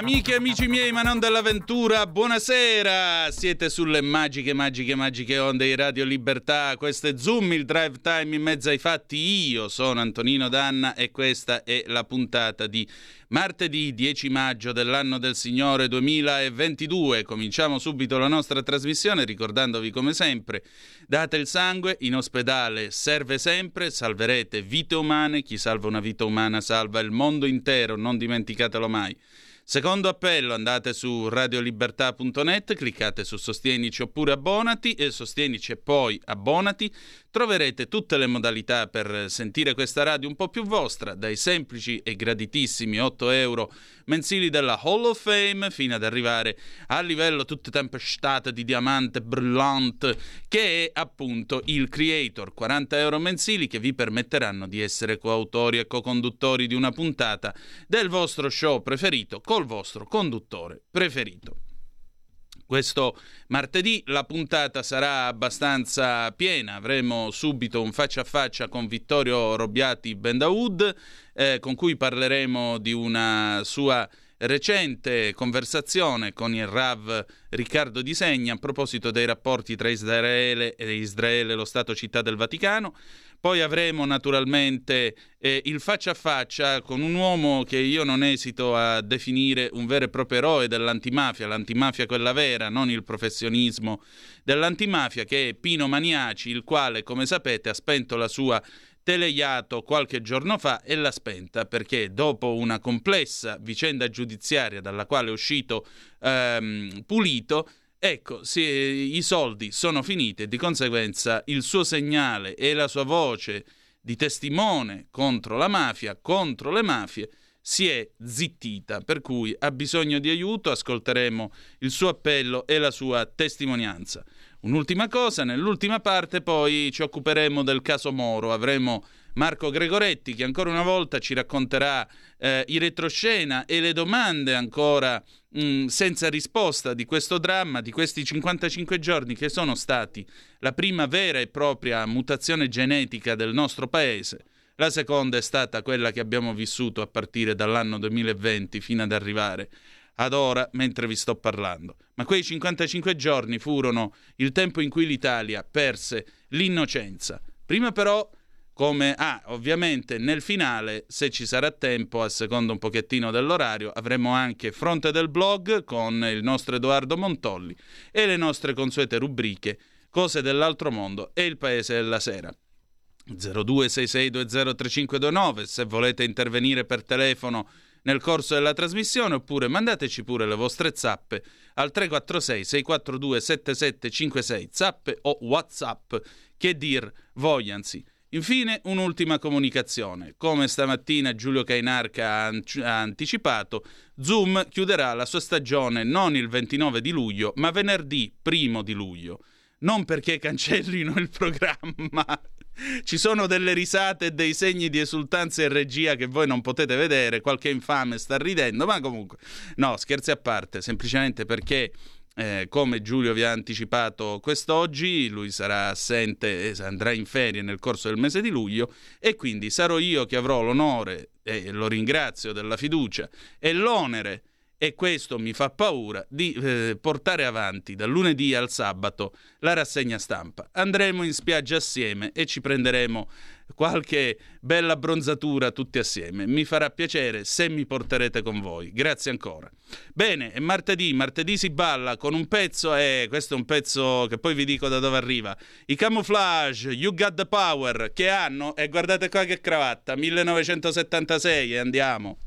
Amiche e amici miei, ma non dell'avventura, buonasera! Siete sulle magiche, magiche, magiche onde di Radio Libertà. Questo è Zoom, il drive time in mezzo ai fatti. Io sono Antonino Danna e questa è la puntata di martedì 10 maggio dell'anno del Signore 2022. Cominciamo subito la nostra trasmissione ricordandovi come sempre, date il sangue, in ospedale serve sempre, salverete vite umane, chi salva una vita umana salva il mondo intero, non dimenticatelo mai. Secondo appello, andate su radiolibertà.net, cliccate su Sostienici oppure abbonati e sostienici e poi abbonati. Troverete tutte le modalità per sentire questa radio un po' più vostra, dai semplici e graditissimi 8 euro mensili della Hall of Fame fino ad arrivare al livello tutte tempestate di diamante brillante che è appunto il Creator, 40 euro mensili che vi permetteranno di essere coautori e co-conduttori di una puntata del vostro show preferito col vostro conduttore preferito. Questo martedì la puntata sarà abbastanza piena, avremo subito un faccia a faccia con Vittorio Robbiati Bendaud, eh, con cui parleremo di una sua recente conversazione con il Rav Riccardo Di Segna a proposito dei rapporti tra Israele e Israele, lo Stato città del Vaticano. Poi avremo naturalmente eh, il faccia a faccia con un uomo che io non esito a definire un vero e proprio eroe dell'antimafia, l'antimafia quella vera, non il professionismo dell'antimafia, che è Pino Maniaci, il quale, come sapete, ha spento la sua Teleiato qualche giorno fa e l'ha spenta perché dopo una complessa vicenda giudiziaria dalla quale è uscito ehm, pulito, Ecco, se i soldi sono finiti e di conseguenza il suo segnale e la sua voce di testimone contro la mafia, contro le mafie, si è zittita, per cui ha bisogno di aiuto, ascolteremo il suo appello e la sua testimonianza. Un'ultima cosa, nell'ultima parte poi ci occuperemo del caso Moro, avremo Marco Gregoretti che ancora una volta ci racconterà eh, i retroscena e le domande ancora mh, mm, senza risposta di questo dramma, di questi 55 giorni che sono stati la prima vera e propria mutazione genetica del nostro paese. La seconda è stata quella che abbiamo vissuto a partire dall'anno 2020 fino ad arrivare ad ora mentre vi sto parlando. Ma quei 55 giorni furono il tempo in cui l'Italia perse l'innocenza. Prima però come ah, ovviamente nel finale, se ci sarà tempo, a seconda un pochettino dell'orario, avremo anche Fronte del blog con il nostro Edoardo Montolli e le nostre consuete rubriche Cose dell'altro mondo e il Paese della Sera. 0266203529 se volete intervenire per telefono nel corso della trasmissione oppure mandateci pure le vostre zappe al 346 642 7756 zappe o whatsapp che dir vogliansi. Infine, un'ultima comunicazione. Come stamattina Giulio Cainarca ha anticipato, Zoom chiuderà la sua stagione non il 29 di luglio, ma venerdì 1 di luglio. Non perché cancellino il programma. Ci sono delle risate e dei segni di esultanza e regia che voi non potete vedere, qualche infame sta ridendo, ma comunque no, scherzi a parte, semplicemente perché eh, come Giulio vi ha anticipato quest'oggi, lui sarà assente e andrà in ferie nel corso del mese di luglio e quindi sarò io che avrò l'onore, e lo ringrazio della fiducia, e l'onere e questo mi fa paura di eh, portare avanti dal lunedì al sabato la rassegna stampa. Andremo in spiaggia assieme e ci prenderemo qualche bella bronzatura tutti assieme. Mi farà piacere se mi porterete con voi. Grazie ancora. Bene, è martedì, martedì si balla con un pezzo e eh, questo è un pezzo che poi vi dico da dove arriva. I Camouflage, You Got the Power, che hanno e guardate qua che cravatta, 1976 e andiamo.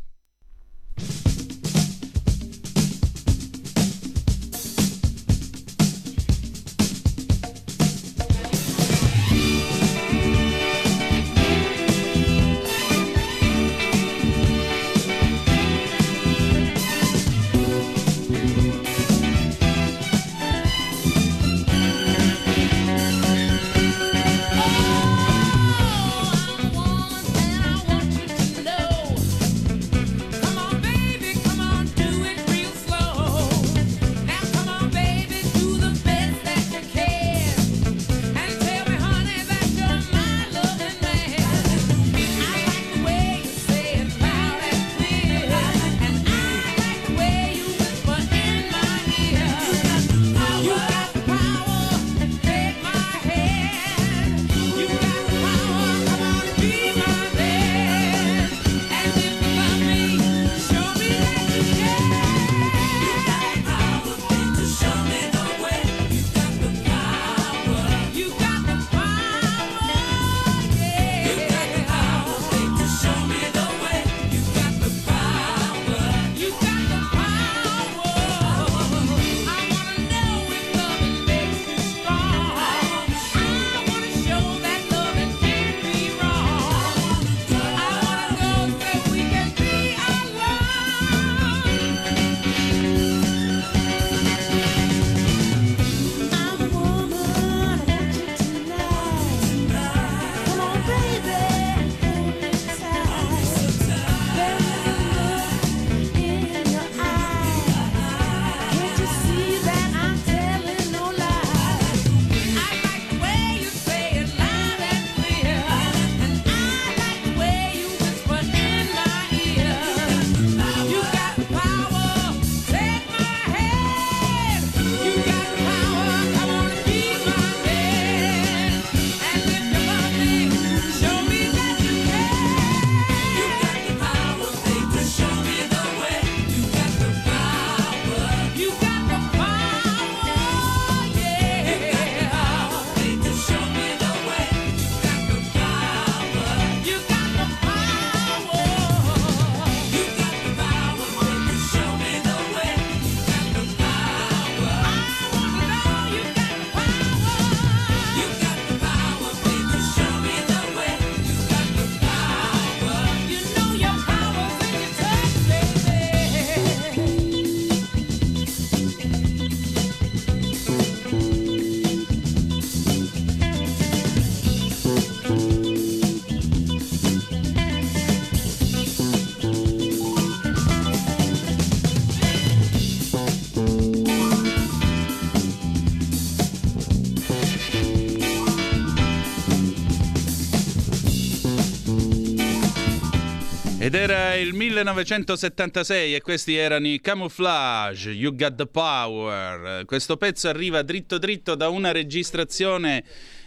Era il 1976 e questi erano i Camouflage, You Got the Power. Questo pezzo arriva dritto dritto da una registrazione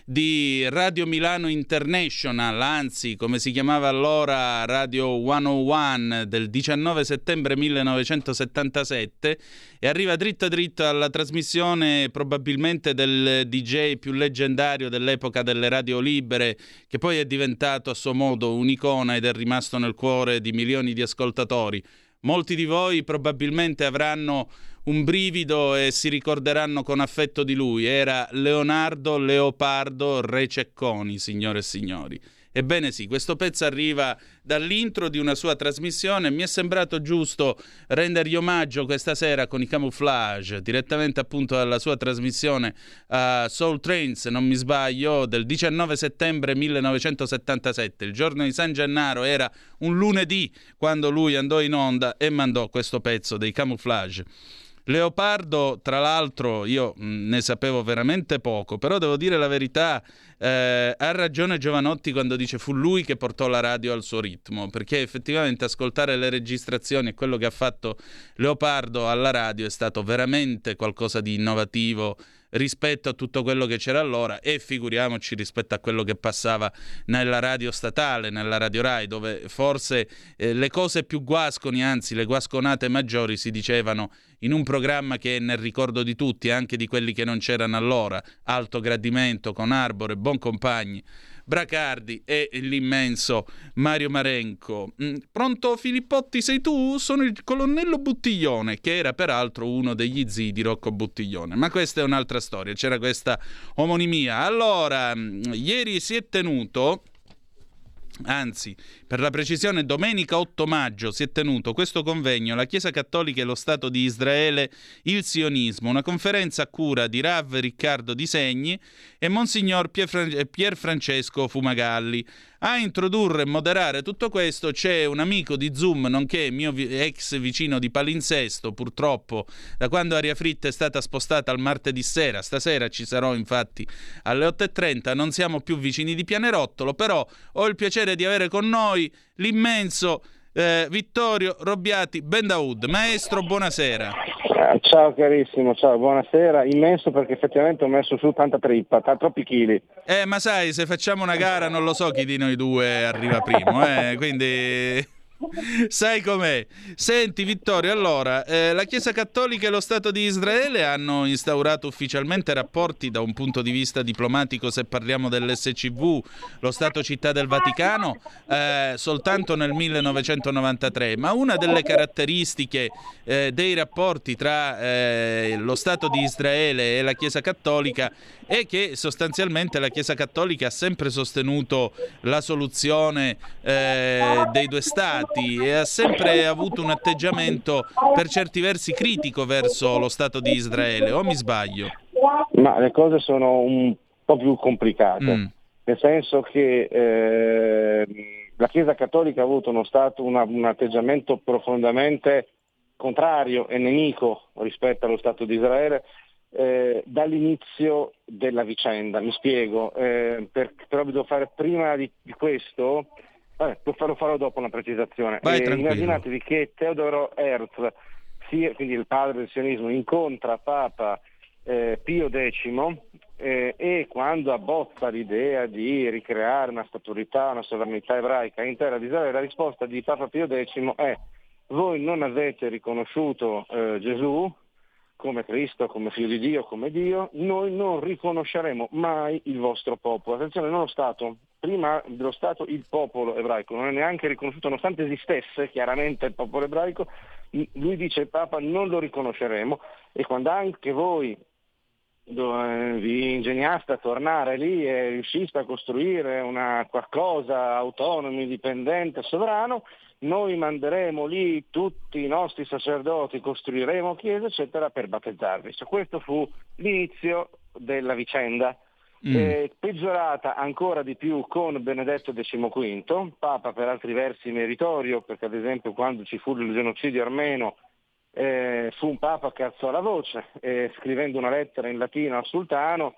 di Radio Milano International, anzi come si chiamava allora Radio 101 del 19 settembre 1977 e arriva dritto dritto alla trasmissione probabilmente del DJ più leggendario dell'epoca delle radio libere che poi è diventato a suo modo un'icona ed è rimasto nel cuore di milioni di ascoltatori. Molti di voi probabilmente avranno un brivido e si ricorderanno con affetto di lui. Era Leonardo Leopardo Re Cecconi, signore e signori. Ebbene sì, questo pezzo arriva dall'intro di una sua trasmissione. Mi è sembrato giusto rendergli omaggio questa sera con i Camouflage, direttamente appunto dalla sua trasmissione uh, Soul Train, se non mi sbaglio, del 19 settembre 1977. Il giorno di San Gennaro era un lunedì quando lui andò in onda e mandò questo pezzo dei Camouflage. Leopardo, tra l'altro, io ne sapevo veramente poco, però devo dire la verità, eh, ha ragione Giovanotti quando dice fu lui che portò la radio al suo ritmo, perché effettivamente ascoltare le registrazioni e quello che ha fatto Leopardo alla radio è stato veramente qualcosa di innovativo rispetto a tutto quello che c'era allora e figuriamoci rispetto a quello che passava nella radio statale, nella radio Rai, dove forse eh, le cose più guasconi, anzi le guasconate maggiori si dicevano in un programma che è nel ricordo di tutti, anche di quelli che non c'erano allora, Alto Gradimento con Arbore, Boncompagni. Bracardi e l'immenso Mario Marenco. Mm, pronto Filippotti, sei tu? Sono il colonnello Buttiglione, che era peraltro uno degli zii di Rocco Buttiglione. Ma questa è un'altra storia, c'era questa omonimia. Allora, mm, ieri si è tenuto Anzi, per la precisione, domenica 8 maggio si è tenuto questo convegno La Chiesa Cattolica e lo Stato di Israele, il sionismo, una conferenza a cura di Rav Riccardo Di Segni e Monsignor Pier Francesco Fumagalli. A introdurre e moderare tutto questo c'è un amico di Zoom, nonché mio ex vicino di palinsesto, purtroppo da quando Aria Fritta è stata spostata al martedì sera. Stasera ci sarò infatti alle 8.30, non siamo più vicini di Pianerottolo, però ho il piacere di avere con noi l'immenso eh, Vittorio Robbiati Bendaud. Maestro, buonasera. Eh, ciao carissimo, ciao, buonasera. Immenso perché effettivamente ho messo su tanta trippa, t- troppi chili. Eh, ma sai, se facciamo una gara non lo so chi di noi due arriva primo, eh, quindi Sai com'è? Senti Vittorio, allora, eh, la Chiesa Cattolica e lo Stato di Israele hanno instaurato ufficialmente rapporti da un punto di vista diplomatico, se parliamo dell'SCV, lo Stato città del Vaticano, eh, soltanto nel 1993, ma una delle caratteristiche eh, dei rapporti tra eh, lo Stato di Israele e la Chiesa Cattolica è che sostanzialmente la Chiesa Cattolica ha sempre sostenuto la soluzione eh, dei due Stati e ha sempre avuto un atteggiamento per certi versi critico verso lo Stato di Israele, o mi sbaglio? Ma le cose sono un po' più complicate, mm. nel senso che eh, la Chiesa Cattolica ha avuto uno stato, una, un atteggiamento profondamente contrario e nemico rispetto allo Stato di Israele eh, dall'inizio della vicenda. Mi spiego, eh, per, però devo fare prima di, di questo, eh, lo farò dopo una precisazione. Vai, eh, immaginatevi che Teodoro Herz, sia, quindi il padre del sionismo, incontra Papa eh, Pio X eh, e quando abbozza l'idea di ricreare una staturità, una sovranità ebraica in terra di Israele, la risposta di Papa Pio X è voi non avete riconosciuto eh, Gesù, come Cristo, come figlio di Dio, come Dio, noi non riconosceremo mai il vostro popolo. Attenzione, non lo Stato, prima dello Stato il popolo ebraico non è neanche riconosciuto, nonostante esistesse chiaramente il popolo ebraico, lui dice il Papa non lo riconosceremo e quando anche voi vi ingegnaste a tornare lì e riusciste a costruire una qualcosa autonomo, indipendente, sovrano, noi manderemo lì tutti i nostri sacerdoti, costruiremo chiese, eccetera, per battezzarvi. Cioè, questo fu l'inizio della vicenda. Mm. Eh, peggiorata ancora di più con Benedetto XV, Papa per altri versi meritorio, perché ad esempio quando ci fu il genocidio armeno eh, fu un Papa che alzò la voce, eh, scrivendo una lettera in latino al sultano,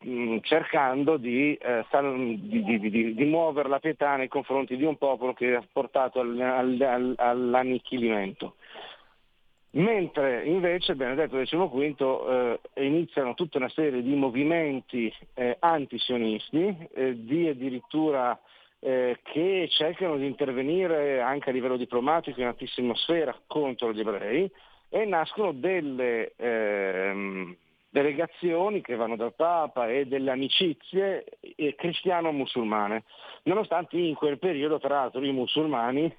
mh, cercando di, eh, di, di, di, muovere la pietà nei confronti di un popolo che ha portato al, al, all'annichilimento. Mentre invece Benedetto XV eh, iniziano tutta una serie di movimenti eh, antisionisti, eh, di addirittura eh, che cercano di intervenire anche a livello diplomatico in altissima sfera contro gli ebrei e nascono delle ehm, delegazioni che vanno dal Papa e delle amicizie eh, cristiano-musulmane, nonostante in quel periodo tra l'altro i musulmani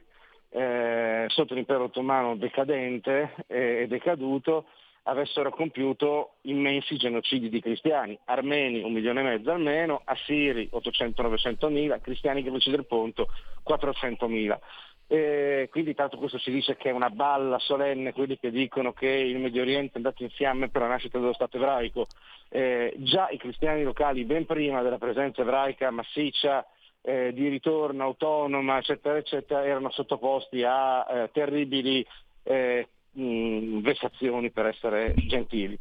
eh, sotto l'impero ottomano decadente e eh, decaduto avessero compiuto immensi genocidi di cristiani, armeni un milione e mezzo almeno, assiri 800-900 mila, cristiani che invece del ponto 400 mila. Eh, quindi tanto questo si dice che è una balla solenne quelli che dicono che il Medio Oriente è andato in fiamme per la nascita dello Stato ebraico. Eh, già i cristiani locali ben prima della presenza ebraica massiccia eh, di ritorno autonoma eccetera eccetera erano sottoposti a eh, terribili eh, mh, vessazioni per essere gentili.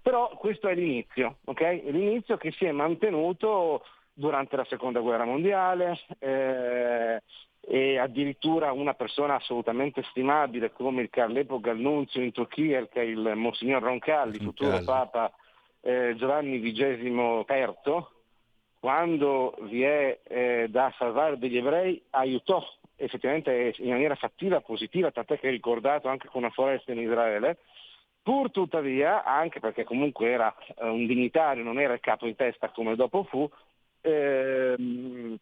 Però questo è l'inizio, okay? l'inizio che si è mantenuto durante la seconda guerra mondiale eh, e addirittura una persona assolutamente stimabile come il all'epoca Gallunzio in Turchia, che è il Monsignor Roncalli, futuro Papa eh, Giovanni XXIII, quando vi è eh, da salvare degli ebrei aiutò effettivamente in maniera fattiva, positiva, tant'è che è ricordato anche con una foresta in Israele, pur tuttavia, anche perché comunque era eh, un dignitario, non era il capo in testa come dopo fu, ehm,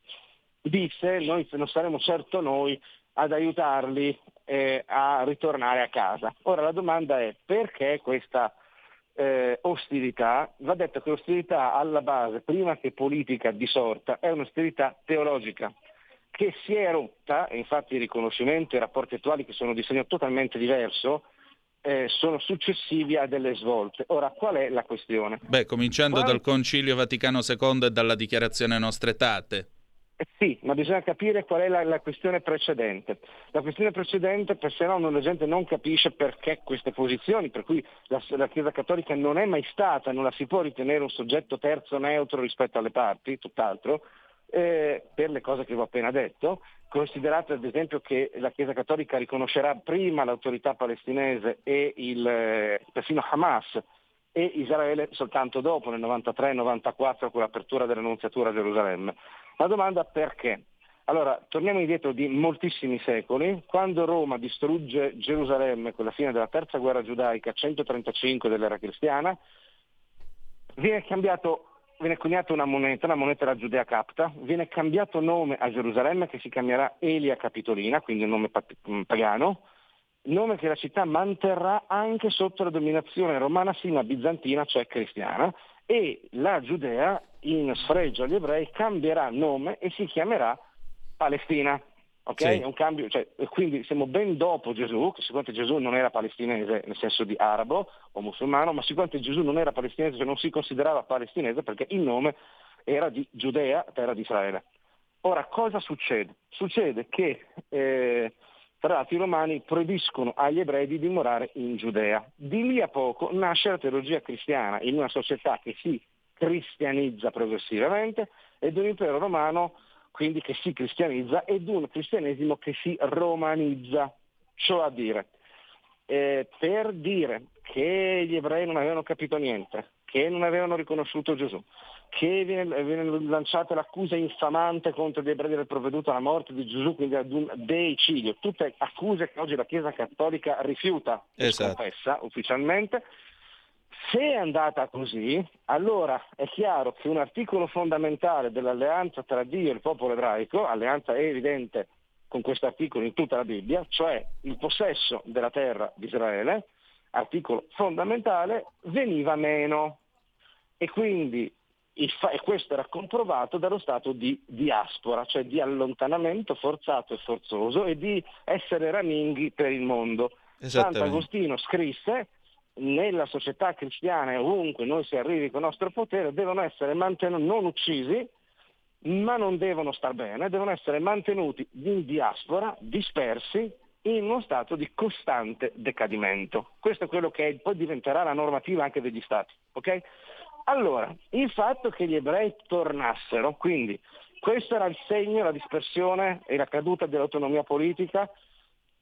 disse noi non saremo certo noi ad aiutarli eh, a ritornare a casa. Ora la domanda è perché questa eh, ostilità? Va detto che l'ostilità alla base, prima che politica di sorta, è un'ostilità teologica che si è rotta, e infatti i riconoscimenti e i rapporti attuali che sono di segno totalmente diverso, eh, sono successivi a delle svolte. Ora, qual è la questione? Beh, cominciando qual... dal Concilio Vaticano II e dalla Dichiarazione Nostretate. Eh sì, ma bisogna capire qual è la, la, questione precedente. La questione precedente, per se no la gente non capisce perché queste posizioni, per cui la, la, Chiesa Cattolica non è mai stata, non la si può ritenere un soggetto terzo neutro rispetto alle parti, tutt'altro, eh, per le cose che vi ho appena detto, considerate ad esempio che la Chiesa Cattolica riconoscerà prima l'autorità palestinese e il, eh, persino Hamas e Israele soltanto dopo, nel 93-94, con l'apertura dell'annunziatura a Gerusalemme. La domanda perché? Allora, torniamo indietro di moltissimi secoli, quando Roma distrugge Gerusalemme con la fine della terza guerra giudaica, 135 dell'era cristiana, viene viene coniata una moneta, la moneta della Giudea Capta, viene cambiato nome a Gerusalemme che si chiamerà Elia Capitolina, quindi un nome mm, pagano, nome che la città manterrà anche sotto la dominazione romana sino a bizantina, cioè cristiana, e la Giudea, in sfregio agli ebrei, cambierà nome e si chiamerà Palestina. Okay? Sì. Cambio, cioè, quindi siamo ben dopo Gesù, che sicuramente Gesù non era palestinese nel senso di arabo o musulmano, ma sicuramente Gesù non era palestinese, cioè non si considerava palestinese perché il nome era di Giudea, terra di Israele. Ora, cosa succede? Succede che eh, tra l'altro i romani proibiscono agli ebrei di dimorare in Giudea. Di lì a poco nasce la teologia cristiana in una società che si cristianizza progressivamente ed un impero romano quindi che si cristianizza, ed un cristianesimo che si romanizza, cioè a dire, eh, per dire che gli ebrei non avevano capito niente, che non avevano riconosciuto Gesù, che viene, viene lanciata l'accusa infamante contro gli ebrei del provveduto alla morte di Gesù, quindi ad un deicidio, tutte accuse che oggi la Chiesa Cattolica rifiuta esatto. sconfessa ufficialmente, se è andata così, allora è chiaro che un articolo fondamentale dell'alleanza tra Dio e il popolo ebraico, alleanza evidente con questo articolo in tutta la Bibbia, cioè il possesso della terra di Israele, articolo fondamentale, veniva meno. E quindi e questo era comprovato dallo stato di diaspora, cioè di allontanamento forzato e forzoso e di essere raminghi per il mondo. Sant'Agostino scrisse nella società cristiana e ovunque noi si arrivi con il nostro potere devono essere mantenuti, non uccisi, ma non devono star bene, devono essere mantenuti in diaspora, dispersi, in uno stato di costante decadimento. Questo è quello che poi diventerà la normativa anche degli stati. Okay? Allora, il fatto che gli ebrei tornassero, quindi questo era il segno, la dispersione e la caduta dell'autonomia politica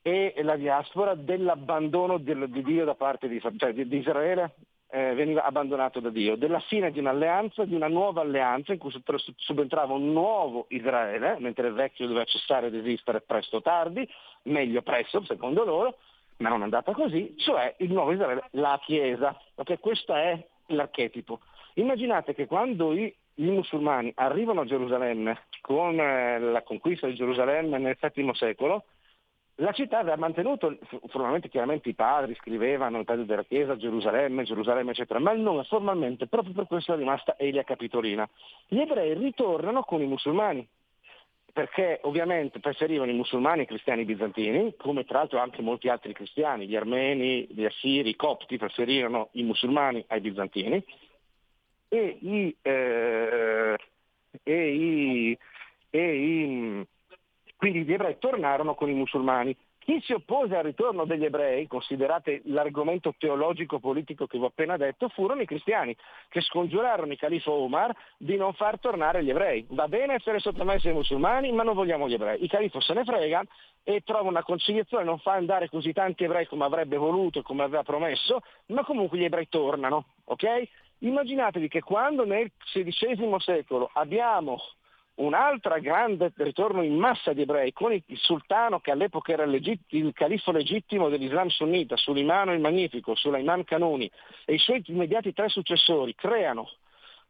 e la diaspora dell'abbandono di Dio da parte di, cioè di Israele eh, veniva abbandonato da Dio, della fine di un'alleanza, di una nuova alleanza in cui subentrava un nuovo Israele, mentre il vecchio doveva cessare di esistere presto o tardi, meglio presto secondo loro, ma non è andata così, cioè il nuovo Israele, la Chiesa, perché questo è l'archetipo. Immaginate che quando i, i musulmani arrivano a Gerusalemme con eh, la conquista di Gerusalemme nel VII secolo, la città aveva mantenuto, formalmente chiaramente i padri scrivevano il padre della Chiesa, Gerusalemme, Gerusalemme eccetera, ma il nome formalmente proprio per questo è rimasta Elia Capitolina. Gli ebrei ritornano con i musulmani, perché ovviamente preferivano i musulmani e i cristiani bizantini, come tra l'altro anche molti altri cristiani, gli armeni, gli assiri, i copti preferirono i musulmani ai bizantini e i, eh, e i, e i quindi gli ebrei tornarono con i musulmani. Chi si oppose al ritorno degli ebrei, considerate l'argomento teologico politico che vi ho appena detto, furono i cristiani, che scongiurarono il califo Omar di non far tornare gli ebrei. Va bene essere sottomessi ai musulmani, ma non vogliamo gli ebrei. Il califo se ne frega e trova una conciliazione, non fa andare così tanti ebrei come avrebbe voluto e come aveva promesso, ma comunque gli ebrei tornano. Okay? Immaginatevi che quando nel XVI secolo abbiamo un'altra grande ritorno in massa di ebrei con il sultano che all'epoca era il califfo legittimo dell'Islam sunnita, Suleimano il Magnifico, Suleiman Canoni e i suoi immediati tre successori creano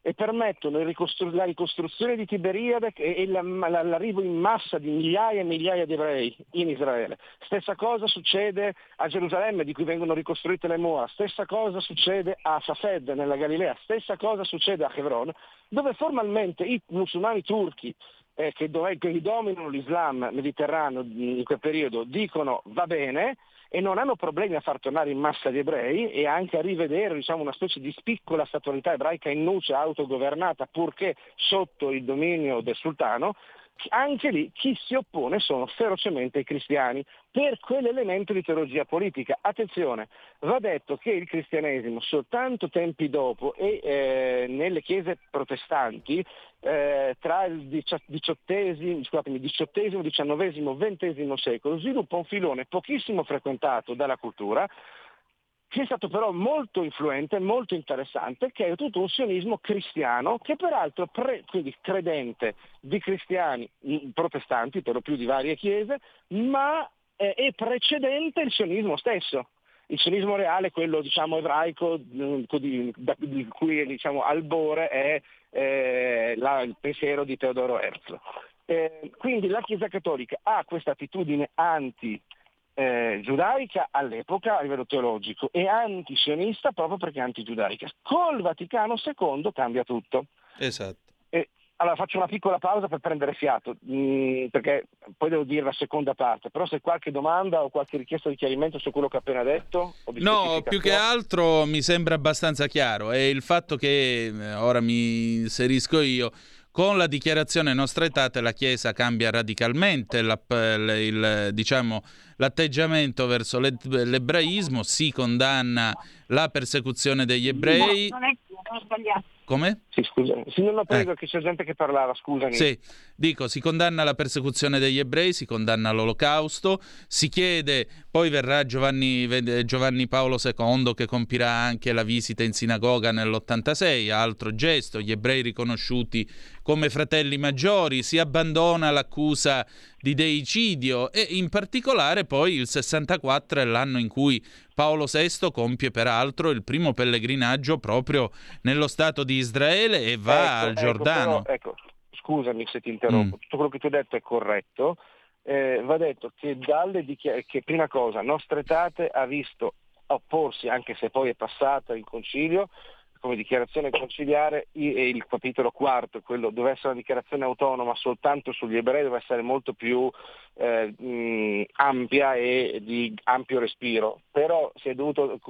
e permettono la ricostruzione di Tiberiade e l'arrivo in massa di migliaia e migliaia di ebrei in Israele. Stessa cosa succede a Gerusalemme di cui vengono ricostruite le mura, stessa cosa succede a Safed nella Galilea, stessa cosa succede a Hebron, dove formalmente i musulmani turchi eh, che, dove, che dominano l'Islam mediterraneo in quel periodo dicono va bene, e non hanno problemi a far tornare in massa gli ebrei e anche a rivedere diciamo, una specie di piccola statualità ebraica in nuce autogovernata purché sotto il dominio del sultano, anche lì chi si oppone sono ferocemente i cristiani per quell'elemento di teologia politica. Attenzione, va detto che il cristianesimo soltanto tempi dopo e eh, nelle chiese protestanti eh, tra il XVIII, XIX, XX secolo sviluppa un filone pochissimo frequentato dalla cultura è stato però molto influente, molto interessante, che è tutto un sionismo cristiano, che peraltro pre, quindi credente di cristiani mm, protestanti, per lo più di varie chiese, ma è, è precedente il sionismo stesso. Il sionismo reale, quello diciamo, ebraico, mm, di, di cui diciamo, albore è eh, la, il pensiero di Teodoro Herzl. Eh, quindi la Chiesa Cattolica ha questa attitudine anti eh, giudaica all'epoca a livello teologico e antisionista proprio perché è antigiudaica. Col Vaticano II cambia tutto. Esatto. E, allora faccio una piccola pausa per prendere fiato, mh, mm, perché poi devo dire la seconda parte, però se qualche domanda o qualche richiesta di chiarimento su quello che ho appena detto... no, più che altro mi sembra abbastanza chiaro, è il fatto che, eh, ora mi inserisco io, con la dichiarazione Nostra Etate la Chiesa cambia radicalmente la, il, diciamo, l'atteggiamento verso l'ebraismo, si condanna la persecuzione degli ebrei. No, non è, non è sbagliato. Come? Sì, scusa. Sì, non lo prego, eh. che c'è gente che parlava, scusami. Sì, dico, si condanna la persecuzione degli ebrei, si condanna l'olocausto, si chiede, poi verrà Giovanni, Giovanni Paolo II che compirà anche la visita in sinagoga nell'86, altro gesto, gli ebrei riconosciuti come fratelli maggiori, si abbandona l'accusa di deicidio e in particolare poi il 64 è l'anno in cui Paolo VI compie peraltro il primo pellegrinaggio proprio nello Stato di Israele e va ecco, al ecco, Giordano. Però, ecco, scusami se ti interrompo, mm. tutto quello che tu hai detto è corretto. Eh, va detto che dalle dichiarazioni, che prima cosa, Nostra Etate ha visto opporsi, anche se poi è passata in concilio, come dichiarazione conciliare e il capitolo quarto, quello dove essere una dichiarazione autonoma soltanto sugli ebrei, deve essere molto più eh, ampia e di ampio respiro, però si è, dovuto,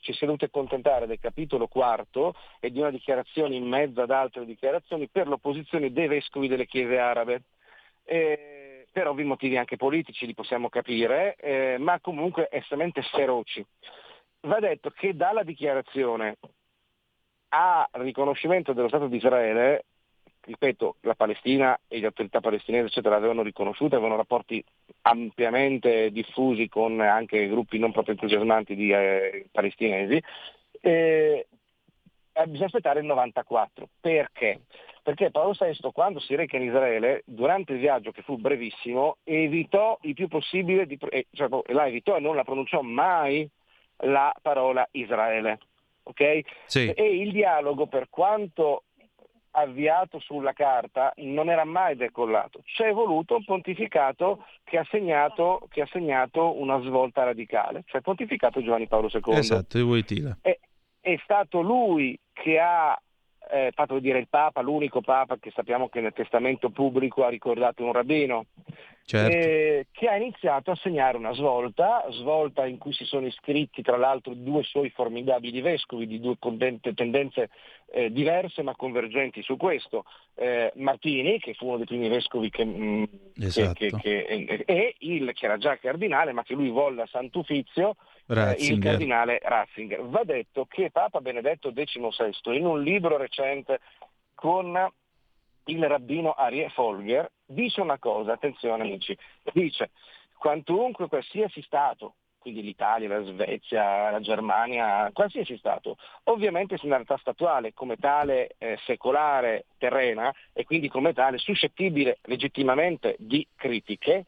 ci si è dovuto accontentare del capitolo quarto e di una dichiarazione in mezzo ad altre dichiarazioni per l'opposizione dei vescovi delle chiese arabe. Eh, per ovvi motivi anche politici li possiamo capire, eh, ma comunque estremamente feroci. Va detto che dalla dichiarazione a riconoscimento dello Stato di Israele, ripeto, la Palestina e le autorità palestinesi eccetera l'avevano riconosciuta, avevano rapporti ampiamente diffusi con anche gruppi non proprio entusiasmanti di eh, palestinesi, eh, bisogna aspettare il 94. Perché? Perché Paolo VI quando si reca in Israele, durante il viaggio che fu brevissimo, evitò il più possibile, di, eh, cioè, la evitò e non la pronunciò mai la parola Israele. Okay? Sì. E il dialogo, per quanto avviato sulla carta, non era mai decollato. C'è voluto un pontificato che ha segnato, che ha segnato una svolta radicale, cioè il pontificato Giovanni Paolo II. Esatto, di Wojtyla. È, è stato lui che ha eh, fatto dire il Papa, l'unico Papa che sappiamo che nel testamento pubblico ha ricordato un rabbino, certo. eh, che ha iniziato a segnare una svolta, svolta in cui si sono iscritti tra l'altro due suoi formidabili vescovi di due tendenze eh, diverse ma convergenti su questo, eh, Martini che fu uno dei primi vescovi che, mh, mm, esatto. che, che, che, e il che era già cardinale ma che lui volle a Sant'Uffizio il cardinale Ratzinger. Va detto che Papa Benedetto XVI in un libro recente con il rabbino Arie Folger dice una cosa, attenzione amici, dice quantunque qualsiasi Stato, quindi l'Italia, la Svezia, la Germania, qualsiasi Stato, ovviamente è una realtà statuale, come tale eh, secolare, terrena e quindi come tale suscettibile legittimamente di critiche,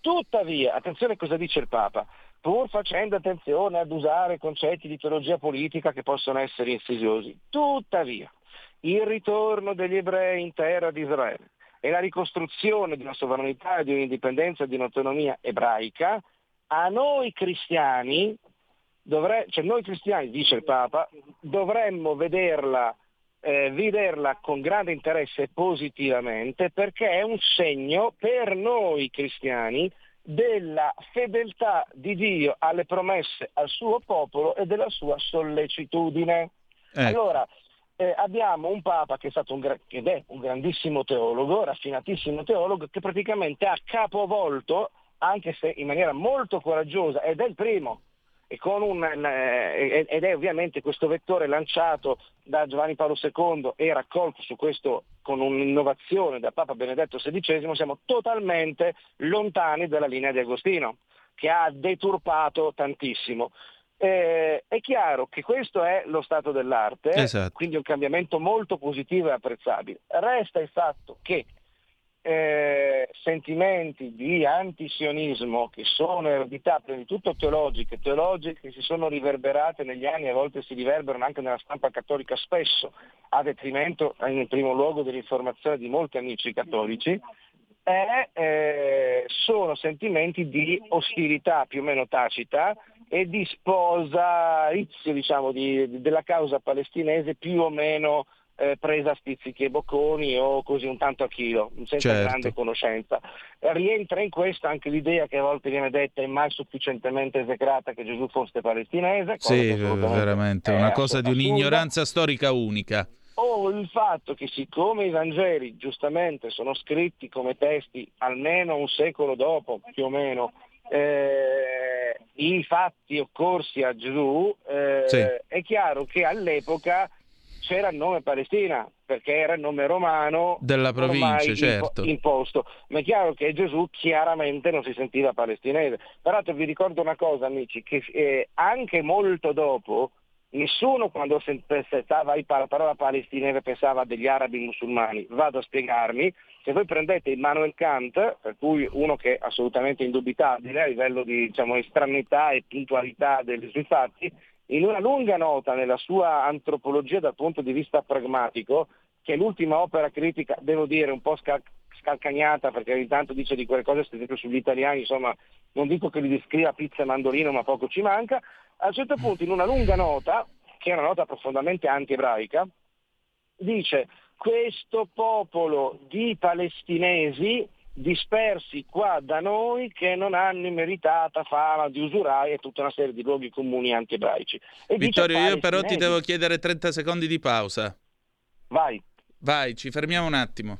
tuttavia, attenzione cosa dice il Papa, pur facendo attenzione ad usare concetti di teologia politica che possono essere insidiosi. Tuttavia, il ritorno degli ebrei in terra di Israele e la ricostruzione di una sovranità, di un'indipendenza, di un'autonomia ebraica, a noi cristiani, dovre- cioè noi cristiani, dice il Papa, dovremmo vederla, eh, vederla con grande interesse positivamente perché è un segno per noi cristiani della fedeltà di Dio alle promesse al suo popolo e della sua sollecitudine. Ecco. Allora, eh, abbiamo un Papa che è stato un, ed è un grandissimo teologo, raffinatissimo teologo, che praticamente ha capovolto, anche se in maniera molto coraggiosa, ed è il primo un, eh, ed è ovviamente questo vettore lanciato da Giovanni Paolo II e raccolto su questo con un'innovazione da Papa Benedetto XVI, siamo totalmente lontani dalla linea di Agostino, che ha deturpato tantissimo. Eh, è chiaro che questo è lo stato dell'arte, esatto. quindi un cambiamento molto positivo e apprezzabile. Resta il fatto che eh, sentimenti di antisionismo che sono eredità prima di tutto teologiche, teologiche che si sono riverberate negli anni a volte si riverberano anche nella stampa cattolica spesso a detrimento in primo luogo dell'informazione di molti amici cattolici, è, eh, sono sentimenti di ostilità più o meno tacita e di sposa diciamo, di, della causa palestinese più o meno eh, presa a spizzichi e bocconi o così un tanto a chilo, senza certo. grande conoscenza. Rientra in questo anche l'idea che a volte viene detta e mai sufficientemente esecrata che Gesù fosse palestinese. Sì, veramente, una cosa di un'ignoranza storica unica. O il fatto che siccome i Vangeli giustamente sono scritti come testi almeno un secolo dopo, più o meno, eh, i fatti occorsi a Gesù, eh, sì. è chiaro che all'epoca c'era il nome Palestina, perché era il nome romano della provincia, certo. imposto. Ma è chiaro che Gesù chiaramente non si sentiva palestinese. Peraltro vi ricordo una cosa, amici, che eh, anche molto dopo nessuno quando stava la parola palestinese pensava degli arabi musulmani. Vado a spiegarmi. Se voi prendete Immanuel Kant, per cui uno che è assolutamente indubitabile a livello di diciamo, estranità e puntualità dei suoi fatti, in una lunga nota nella sua antropologia dal punto di vista pragmatico, che è l'ultima opera critica, devo dire, un po' scal- scalcagnata, perché ogni tanto dice di quelle cose, per esempio sugli italiani, insomma, non dico che li descriva pizza e mandolino, ma poco ci manca, a un certo punto in una lunga nota, che è una nota profondamente anti-ebraica, dice questo popolo di palestinesi dispersi qua da noi che non hanno immeritata fama di usurai e tutta una serie di luoghi comuni anti-ebraici. E Vittorio, io però ti devo chiedere 30 secondi di pausa. Vai. Vai, ci fermiamo un attimo.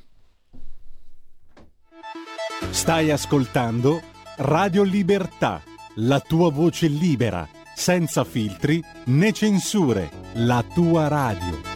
Stai ascoltando Radio Libertà, la tua voce libera, senza filtri né censure, la tua radio.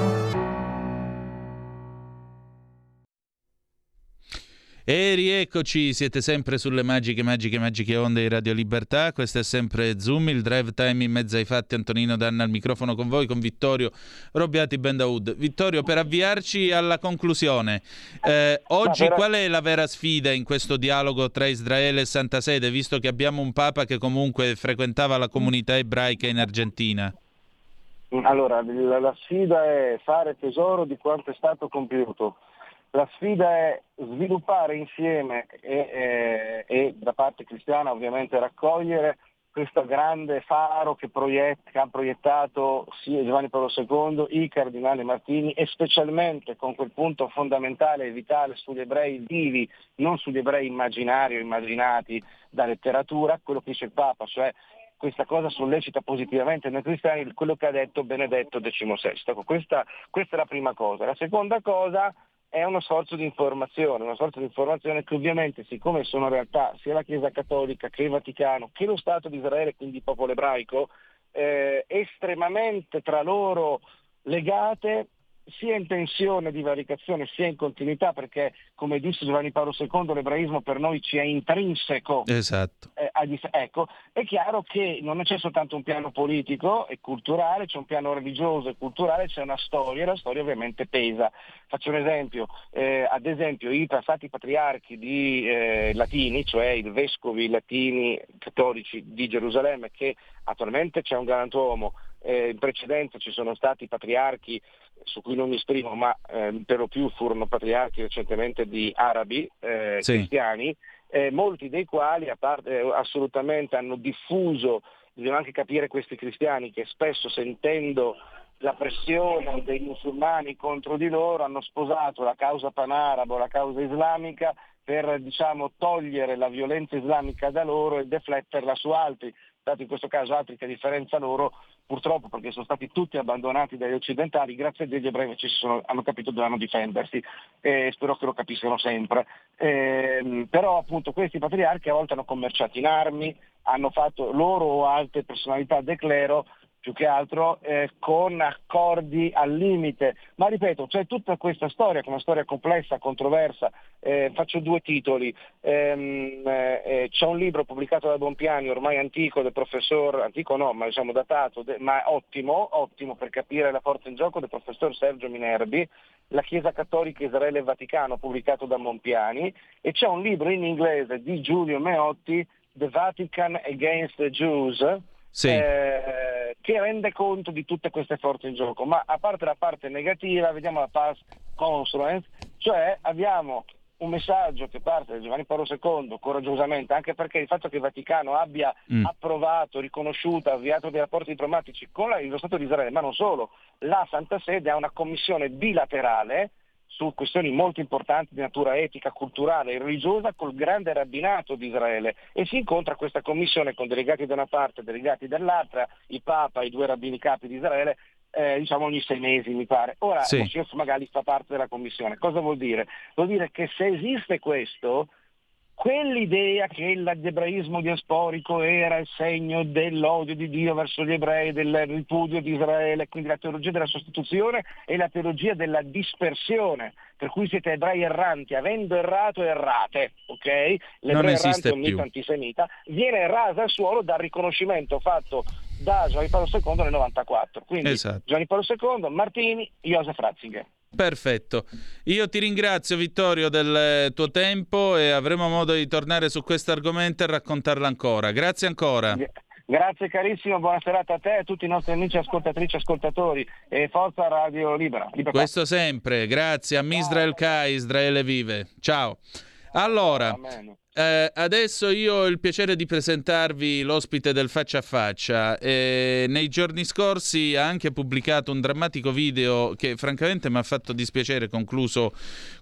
E rieccoci, siete sempre sulle magiche, magiche, magiche onde di Radio Libertà. Questo è sempre Zoom, il drive time in mezzo ai fatti. Antonino Danna al microfono con voi, con Vittorio Robbiati Bendaud. Vittorio, per avviarci alla conclusione, eh, oggi però- qual è la vera sfida in questo dialogo tra Israele e Santa Sede, visto che abbiamo un Papa che comunque frequentava la comunità ebraica in Argentina? Allora, la, la sfida è fare tesoro di quanto è stato compiuto. La sfida è sviluppare insieme e, e- e da parte cristiana ovviamente raccogliere questo grande faro che, proiett- che ha proiettato sia Giovanni Paolo II, i cardinali Martini e specialmente con quel punto fondamentale e vitale sugli ebrei vivi, non sugli ebrei immaginari o immaginati da letteratura, quello che dice il Papa, cioè questa cosa sollecita positivamente noi cristiani quello che ha detto Benedetto XVI. Ecco, questa, questa è la prima cosa. La seconda cosa è uno sforzo di informazione, uno sforzo di informazione che ovviamente, siccome sono realtà sia la Chiesa Cattolica che il Vaticano che lo Stato di Israele, quindi il popolo ebraico, eh, estremamente tra loro legate, sia in tensione di varicazione sia in continuità, perché come disse Giovanni Paolo II, l'ebraismo per noi ci è intrinseco. Esatto. Eh, a dif- ecco, è chiaro che non c'è soltanto un piano politico e culturale, c'è un piano religioso e culturale, c'è una storia e la storia ovviamente pesa. Faccio un esempio, eh, ad esempio i passati patriarchi di, eh, latini, cioè i vescovi latini cattolici di Gerusalemme, che attualmente c'è un galantuomo, eh, in precedenza ci sono stati patriarchi su cui non mi esprimo, ma eh, per lo più furono patriarchi recentemente di arabi eh, Sì. cristiani, eh, molti dei quali a parte, eh, assolutamente hanno diffuso, bisogna anche capire questi cristiani che spesso sentendo la pressione dei musulmani contro di loro hanno sposato la causa panarabo, la causa islamica per diciamo, togliere la violenza islamica da loro e defletterla su altri, dato in questo caso altri che a differenza loro purtroppo perché sono stati tutti abbandonati dagli occidentali, grazie a Dio gli ebrei invece sono- hanno capito che dovevano difendersi e spero che lo capiscano sempre. Ehm, però appunto questi patriarchi a volte hanno commerciato in armi, hanno fatto loro o altre personalità del clero più che altro eh, con accordi al limite. Ma ripeto, c'è tutta questa storia, che è una storia complessa, controversa. Eh, faccio due titoli. Ehm, eh, eh, c'è un libro pubblicato da Bonpiani, ormai antico, del professor, antico no, ma diciamo datato, de- ma ottimo, ottimo per capire la forza in gioco del professor Sergio Minerbi, La Chiesa Cattolica Israele e Vaticano, pubblicato da Bonpiani, e c'è un libro in inglese di Giulio Meotti, The Vatican Against the Jews, Sì. eh, che rende conto di tutte queste forze in gioco. Ma a parte la parte negativa, vediamo la past confluence, cioè abbiamo un messaggio che parte da Giovanni Paolo II coraggiosamente, anche perché il fatto che il Vaticano abbia Mm. approvato, riconosciuto, avviato dei rapporti diplomatici con lo Stato di Israele, ma non solo, la Santa Sede ha una commissione bilaterale su questioni molto importanti di natura etica, culturale e religiosa col grande rabbinato di Israele e si incontra questa commissione con delegati da una parte e delegati dall'altra, il Papa, i due rabbini capi di Israele, eh, diciamo ogni sei mesi mi pare. Ora Sì. Moshe magari fa parte della commissione. Cosa vuol dire? Vuol dire che se esiste questo, quell'idea che l'ebraismo diasporico era il segno dell'odio di Dio verso gli ebrei, del ripudio di Israele, quindi la teologia della sostituzione e la teologia della dispersione, per cui siete ebrei erranti, avendo errato errate, ok? L'ebreo errante è un mito più. antisemita, viene rasa al suolo dal riconoscimento fatto da Giovanni Paolo II nel 94. Quindi Esatto. Giovanni Paolo II, Martini, Josef Ratzinger. Perfetto. Io ti ringrazio Vittorio del tuo tempo e avremo modo di tornare su questo argomento e raccontarlo ancora. Grazie ancora. Grazie carissimo, buona serata a te e a tutti i nostri amici ascoltatrici e ascoltatori e forza Radio Libera. Libertà. Questo sempre, grazie a Misrael Kai, Israele vive. Ciao. Allora, eh, adesso io ho il piacere di presentarvi l'ospite del faccia a faccia. Eh, nei giorni scorsi ha anche pubblicato un drammatico video che francamente mi ha fatto dispiacere, concluso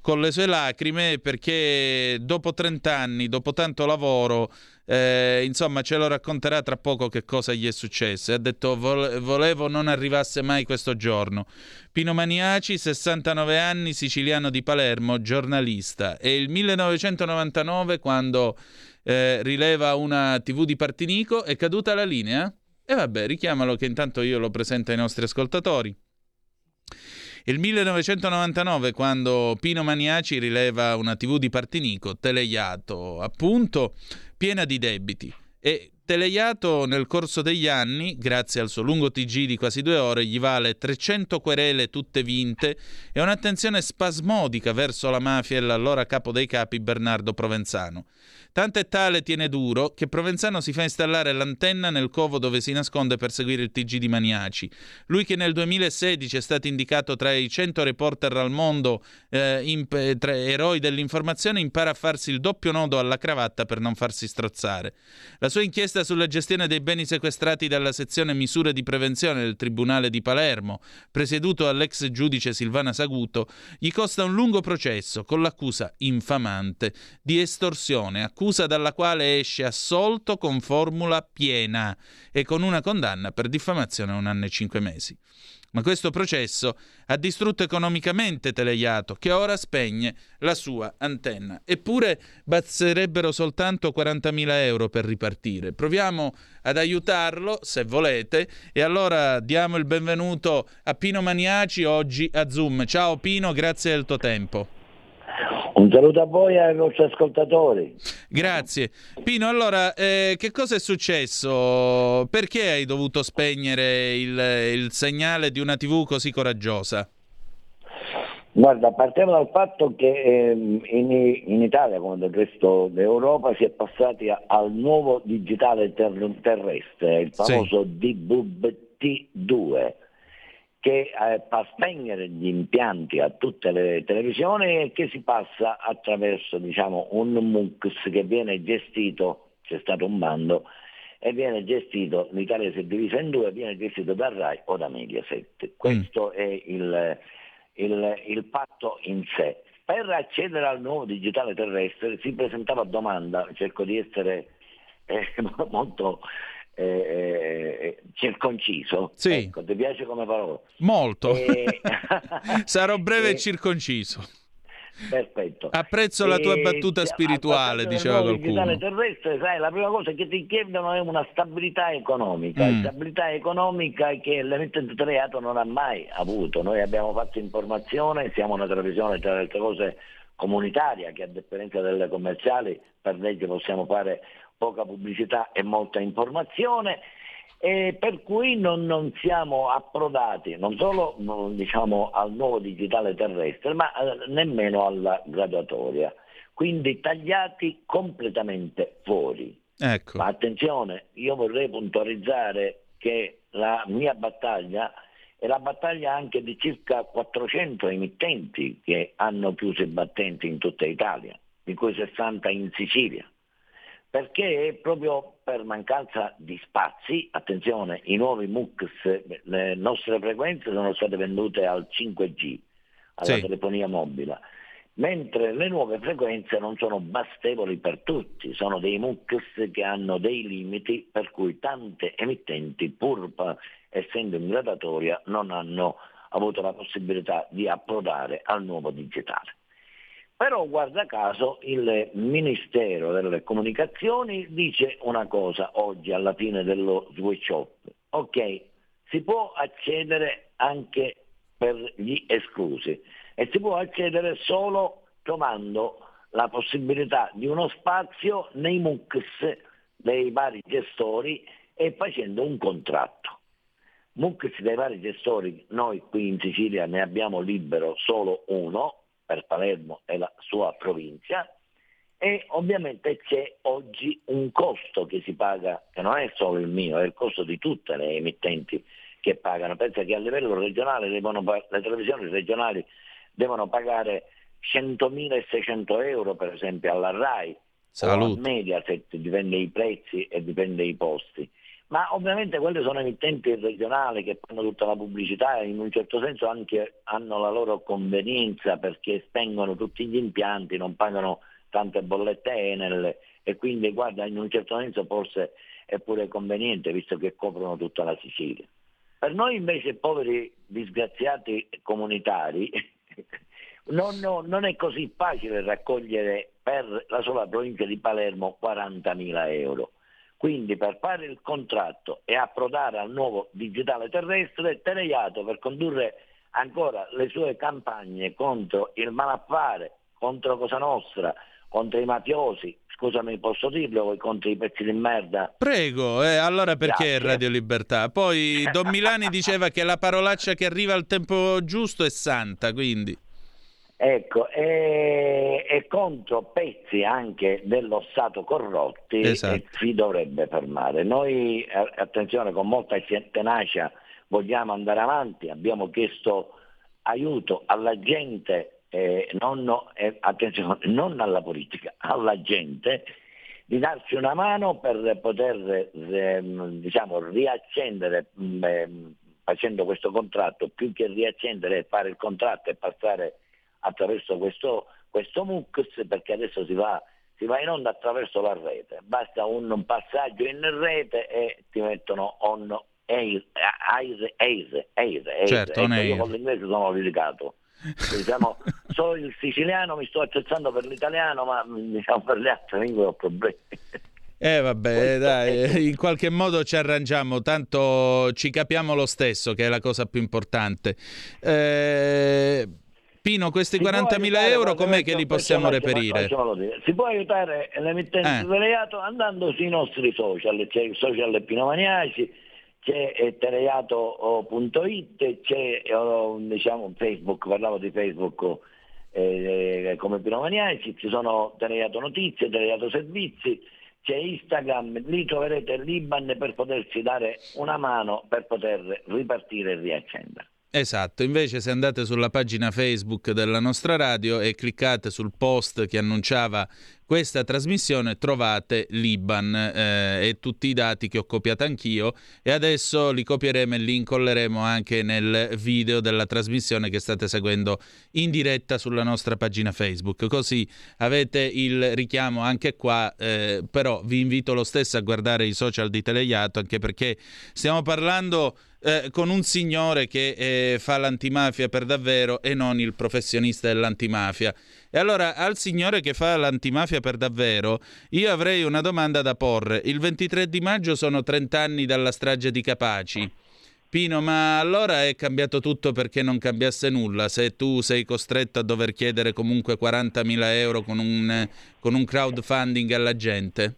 con le sue lacrime, perché dopo 30 anni, dopo tanto lavoro, eh, insomma, ce lo racconterà tra poco che cosa gli è successo. Ha detto volevo non arrivasse mai questo giorno. Pino Maniaci, 69 anni, siciliano di Palermo, giornalista. È il 1999 quando eh, rileva una TV di Partinico, è caduta la linea? E vabbè, richiamalo che intanto io lo presento ai nostri ascoltatori. Il 1999, quando Pino Maniaci rileva una TV di Partinico, Teleiato, appunto, piena di debiti. E Teleiato nel corso degli anni, grazie al suo lungo TG di quasi due ore, gli vale 300 querele tutte vinte e un'attenzione spasmodica verso la mafia e l'allora capo dei capi Bernardo Provenzano. Tanto è tale tiene duro che Provenzano si fa installare l'antenna nel covo dove si nasconde per seguire il TG di Maniaci. Lui che nel 2016 è stato indicato tra i 100 reporter al mondo, eh, imp- tra eroi dell'informazione, impara a farsi il doppio nodo alla cravatta per non farsi strozzare. La sua inchiesta sulla gestione dei beni sequestrati dalla sezione misure di prevenzione del Tribunale di Palermo, presieduto dall'ex giudice Silvana Saguto, gli costa un lungo processo con l'accusa infamante di estorsione accusa dalla quale esce assolto con formula piena e con una condanna per diffamazione a un anno e cinque mesi. Ma questo processo ha distrutto economicamente Teleiato, che ora spegne la sua antenna. Eppure basterebbero soltanto 40.000 euro per ripartire. Proviamo ad aiutarlo, se volete, e allora diamo il benvenuto a Pino Maniaci oggi a Zoom. Ciao Pino, grazie del tuo tempo. Un saluto a voi e ai nostri ascoltatori. Grazie. Pino, allora, eh, che cosa è successo? Perché hai dovuto spegnere il, il segnale di una TV così coraggiosa? Guarda, partiamo dal fatto che eh, in, in, Italia, come del resto d'Europa, si è passati a, al nuovo digitale ter- terrestre, il famoso sì. DVB-T2 che eh, fa spegnere gli impianti a tutte le televisioni e che si passa attraverso diciamo, un MUX che viene gestito, c'è stato un bando, e viene gestito, l'Italia si è divisa in due, viene gestito da RAI o da Mediaset. Questo mm. è il, il, il patto in sé. Per accedere al nuovo digitale terrestre si presentava domanda, cerco di essere eh, molto eh, eh, circonciso. Sì. Ecco, ti piace come parola? Molto. E... Sarò breve e circonciso. Perfetto. Apprezzo la tua battuta spirituale, diceva qualcuno. Terrestre, sai, la prima cosa che ti chiedono è una stabilità economica, mm. stabilità economica che l'emittente Teatro non ha mai avuto. Noi abbiamo fatto informazione, siamo una televisione tra le altre cose comunitaria che a differenza delle commerciali per legge possiamo fare poca pubblicità e molta informazione, e per cui non, non, siamo approdati non solo diciamo, al nuovo digitale terrestre, ma eh, nemmeno alla graduatoria. Quindi tagliati completamente fuori. Ecco. Ma attenzione, io vorrei puntualizzare che la mia battaglia è la battaglia anche di circa 400 emittenti che hanno chiuso i battenti in tutta Italia, di cui 60 in Sicilia perché proprio per mancanza di spazi, attenzione, i nuovi MUX, le nostre frequenze sono state vendute al 5G, alla sì. telefonia mobile, mentre le nuove frequenze non sono bastevoli per tutti, sono dei MUX che hanno dei limiti per cui tante emittenti, pur essendo in gradatoria, non hanno avuto la possibilità di approdare al nuovo digitale. Però guarda caso il Ministero delle Comunicazioni dice una cosa oggi alla fine dello switch off. Ok, si può accedere anche per gli esclusi e si può accedere solo trovando la possibilità di uno spazio nei MUX dei vari gestori e facendo un contratto. MUX dei vari gestori, noi qui in Sicilia ne abbiamo libero solo uno, per Palermo e la sua provincia e ovviamente c'è oggi un costo che si paga, che non è solo il mio, è il costo di tutte le emittenti che pagano. Pensa che a livello regionale devono, le televisioni regionali devono pagare 100.600 euro per esempio alla RAI Salute. o a Mediaset, dipende i prezzi e dipende i posti. Ma ovviamente quelle sono emittenti regionali che fanno tutta la pubblicità e in un certo senso anche hanno la loro convenienza perché spengono tutti gli impianti, non pagano tante bollette Enel e quindi guarda in un certo senso forse è pure conveniente visto che coprono tutta la Sicilia. Per noi invece poveri disgraziati comunitari non, no, non, è così facile raccogliere per la sola provincia di Palermo 40.000 euro. Quindi per fare il contratto e approdare al nuovo digitale terrestre, Tereiato per condurre ancora le sue campagne contro il malaffare, contro Cosa Nostra, contro i mafiosi, scusami posso dirlo, contro i pezzi di merda. Prego, eh, allora perché Grazie. Radio Libertà? Poi Don Milani diceva che la parolaccia che arriva al tempo giusto è santa, quindi... Ecco, e, e contro pezzi anche dello Stato corrotti esatto. si dovrebbe fermare. Noi, attenzione, con molta tenacia vogliamo andare avanti, abbiamo chiesto aiuto alla gente eh, non, eh, attenzione, non alla politica, alla gente, di darci una mano per poter eh, diciamo, riaccendere mh, ehm, facendo questo contratto, più che riaccendere fare il contratto e passare attraverso questo, questo MUX, perché adesso si va, si va, in onda attraverso la rete. Basta un, un passaggio in rete e ti mettono on air, air, air, air, air. Certo, ecco, io con l'inglese sono delicato diciamo, so il siciliano, mi sto attrezzando per l'italiano, ma diciamo, per le altre lingue ho problemi. Eh vabbè, dai, in qualche modo ci arrangiamo, tanto ci capiamo lo stesso, che è la cosa più importante. Eh, Pino, questi si 40.000 euro com'è che li possiamo reperire? Si può aiutare l'emittente eh. delegato andando sui nostri social, c'è il social Pino Maniaci, c'è eh, teleiato.it, c'è diciamo, Facebook, parlavo di Facebook eh, come Pinomaniaci, ci sono Teleiato Notizie, Teleiato Servizi, c'è Instagram, lì troverete l'Iban per poterci dare una mano per poter ripartire e riaccendere. Esatto, invece se andate sulla pagina Facebook della nostra radio e cliccate sul post che annunciava questa trasmissione trovate l'Iban eh, e tutti i dati che ho copiato anch'io e adesso li copieremo e li incolleremo anche nel video della trasmissione che state seguendo in diretta sulla nostra pagina Facebook. Così avete il richiamo anche qua, eh, però vi invito lo stesso a guardare i social di Teleiato anche perché stiamo parlando eh, con un signore che eh, fa l'antimafia per davvero e non il professionista dell'antimafia. E allora al signore che fa l'antimafia per davvero, io avrei una domanda da porre. Il 23 di maggio sono 30 anni dalla strage di Capaci. Pino, ma allora è cambiato tutto perché non cambiasse nulla? Se tu sei costretto a dover chiedere comunque 40.000 euro con un, con un crowdfunding alla gente?